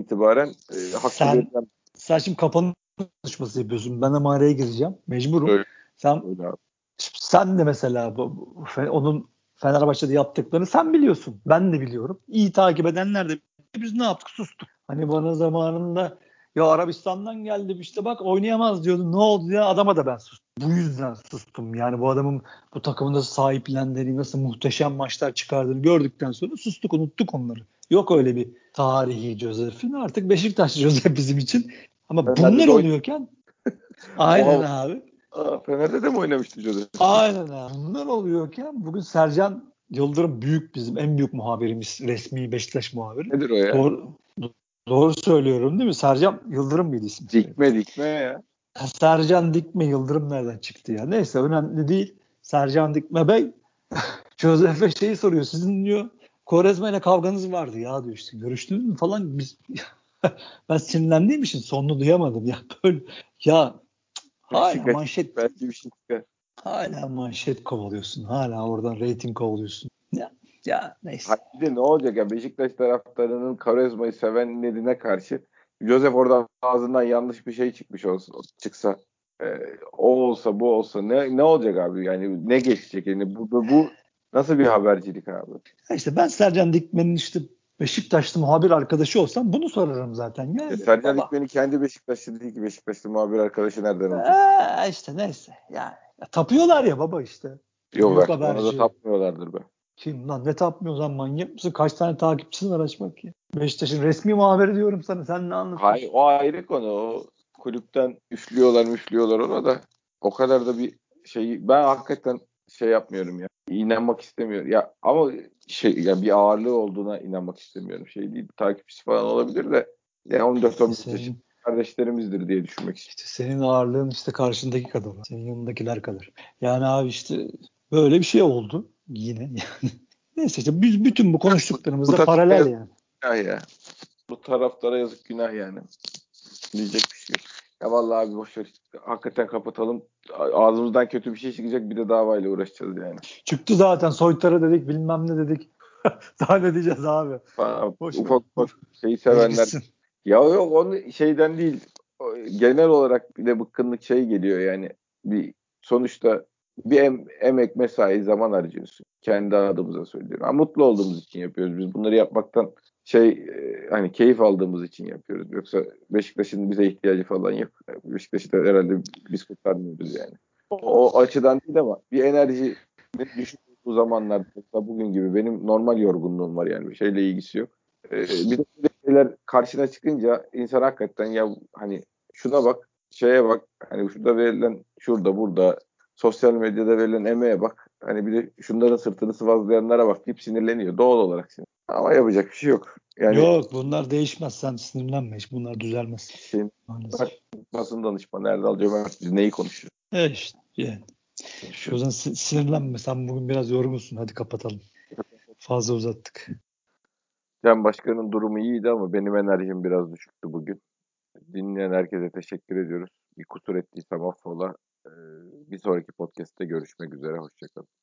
itibaren e, hakkı Sen- verilen Sen şimdi kapanış konuşması yapıyorsun. Ben ama araya gireceğim. Mecburum. Öyle. Sen öyle abi. sen de mesela bu, onun Fenerbahçe'de yaptıklarını sen biliyorsun. Ben de biliyorum. İyi takip edenler de biz ne yaptık sustuk. Hani bana zamanında ya Arabistan'dan geldim işte bak oynayamaz diyordun. Ne oldu ya adama da ben sustum. Bu yüzden sustum. Yani bu adamın bu takımı nasıl sahiplendiğini, nasıl muhteşem maçlar çıkardığını gördükten sonra sustuk, unuttuk onları. Yok öyle bir tarihi Joseph'in. Artık Beşiktaş Joseph bizim için. Ama Fener'de bunlar oluyorken [LAUGHS] aynen Oha. abi. Aa, Fener'de de mi oynamıştı Joseph? Aynen abi. Bunlar oluyorken bugün Sercan Yıldırım büyük bizim en büyük muhabirimiz. Resmi Beşiktaş muhabiri. Nedir o ya? Doğru, doğru söylüyorum değil mi? Sercan Yıldırım mıydı ismi? Dikme dikme ya. Sercan Dikme Yıldırım nereden çıktı ya? Neyse önemli değil. Sercan Dikme Bey [LAUGHS] Joseph'e şeyi soruyor. Sizin diyor Korezma ile kavganız vardı ya diyor işte. Görüştünüz mü falan. Biz [LAUGHS] ben sinirlendiğim için sonunu duyamadım ya. [LAUGHS] Böyle ya hala manşet Belki bir şey çıkar. hala manşet kovalıyorsun. Hala oradan reyting kovalıyorsun. Ya, neyse. De ne olacak ya Beşiktaş taraftarının Karizma'yı sevenlerine karşı Joseph oradan ağzından yanlış bir şey çıkmış olsa çıksa e, o olsa bu olsa ne ne olacak abi yani ne geçecek yani bu, bu, bu nasıl bir habercilik abi? Ya İşte ben Sercan Dikmen'in işte Beşiktaşlı muhabir arkadaşı olsam bunu sorarım zaten. Ya, E, Sercan baba. Kendi Beşiktaşlı değil ki Beşiktaşlı muhabir arkadaşı nereden olacak? Ee, işte neyse yani. Ya, tapıyorlar ya baba işte. Yok Yok be, ona da haberci. tapmıyorlardır be. Kim lan ne tapmıyor lan manyak mısın? Kaç tane takipçisi var açmak ya. Beşiktaş'ın resmi muhabiri diyorum sana. Sen ne anlatıyorsun? Hayır o ayrı konu. O kulüpten üflüyorlar müflüyorlar ona da. O kadar da bir şey ben hakikaten şey yapmıyorum ya. İnanmak istemiyorum. Ya ama şey ya bir ağırlığı olduğuna inanmak istemiyorum. Şey değil takipçisi falan olabilir de ya 14 15 İşte yaşında senin, kardeşlerimizdir diye düşünmek istiyorum. işte senin ağırlığın işte karşındaki kadar. Senin yanındakiler kadar. Yani abi işte böyle bir şey oldu yine. [LAUGHS] Yani. Neyse işte biz bütün bu konuştuklarımız Bu paralel biraz- yani. Günah ya. Bu taraftara yazık günah yani. Diyecek bir şey yok. Ya vallahi abi boş ver. Hakikaten kapatalım. Ağzımızdan kötü bir şey çıkacak bir de davayla uğraşacağız yani. Çıktı zaten soytarı dedik bilmem ne dedik. [LAUGHS] Daha ne diyeceğiz abi? Boş ufak ufak şeyi sevenler. Ya yok onu şeyden değil. Genel olarak bir de bıkkınlık şey geliyor yani. Bir sonuçta bir em- emek mesai zaman harcıyorsun. Kendi adımıza söylüyorum. Ha, mutlu olduğumuz için yapıyoruz. Biz bunları yapmaktan şey e, hani keyif aldığımız için yapıyoruz. Yoksa Beşiktaş'ın bize ihtiyacı falan yok. Beşiktaş'ı da herhalde biz kurtarmıyoruz yani. O, açıdan değil ama bir enerji düşük bu zamanlarda bugün gibi benim normal yorgunluğum var yani bir şeyle ilgisi yok. Ee, bir de şeyler karşına çıkınca insan hakikaten ya hani şuna bak şeye bak hani şurada verilen şurada burada sosyal medyada verilen emeğe bak hani bir de şunların sırtını sıvazlayanlara bak deyip sinirleniyor doğal olarak sinir. Ama yapacak bir şey yok. Yani Yok bunlar değişmez. Sen sinirlenme hiç. Bunlar düzelmez. Maalesef. Bak, basın danışmanı Erdal Cömert biz neyi konuşuyoruz? Evet işte. Yani. O zaman si- sinirlenme. Sen bugün biraz yorgunsun. Hadi kapatalım. Fazla uzattık. Can Başkan'ın durumu iyiydi ama benim enerjim biraz düşüktü bugün. Dinleyen herkese teşekkür ediyoruz. Bir kusur ettiysem affola. Bir sonraki podcast'te görüşmek üzere. Hoşçakalın.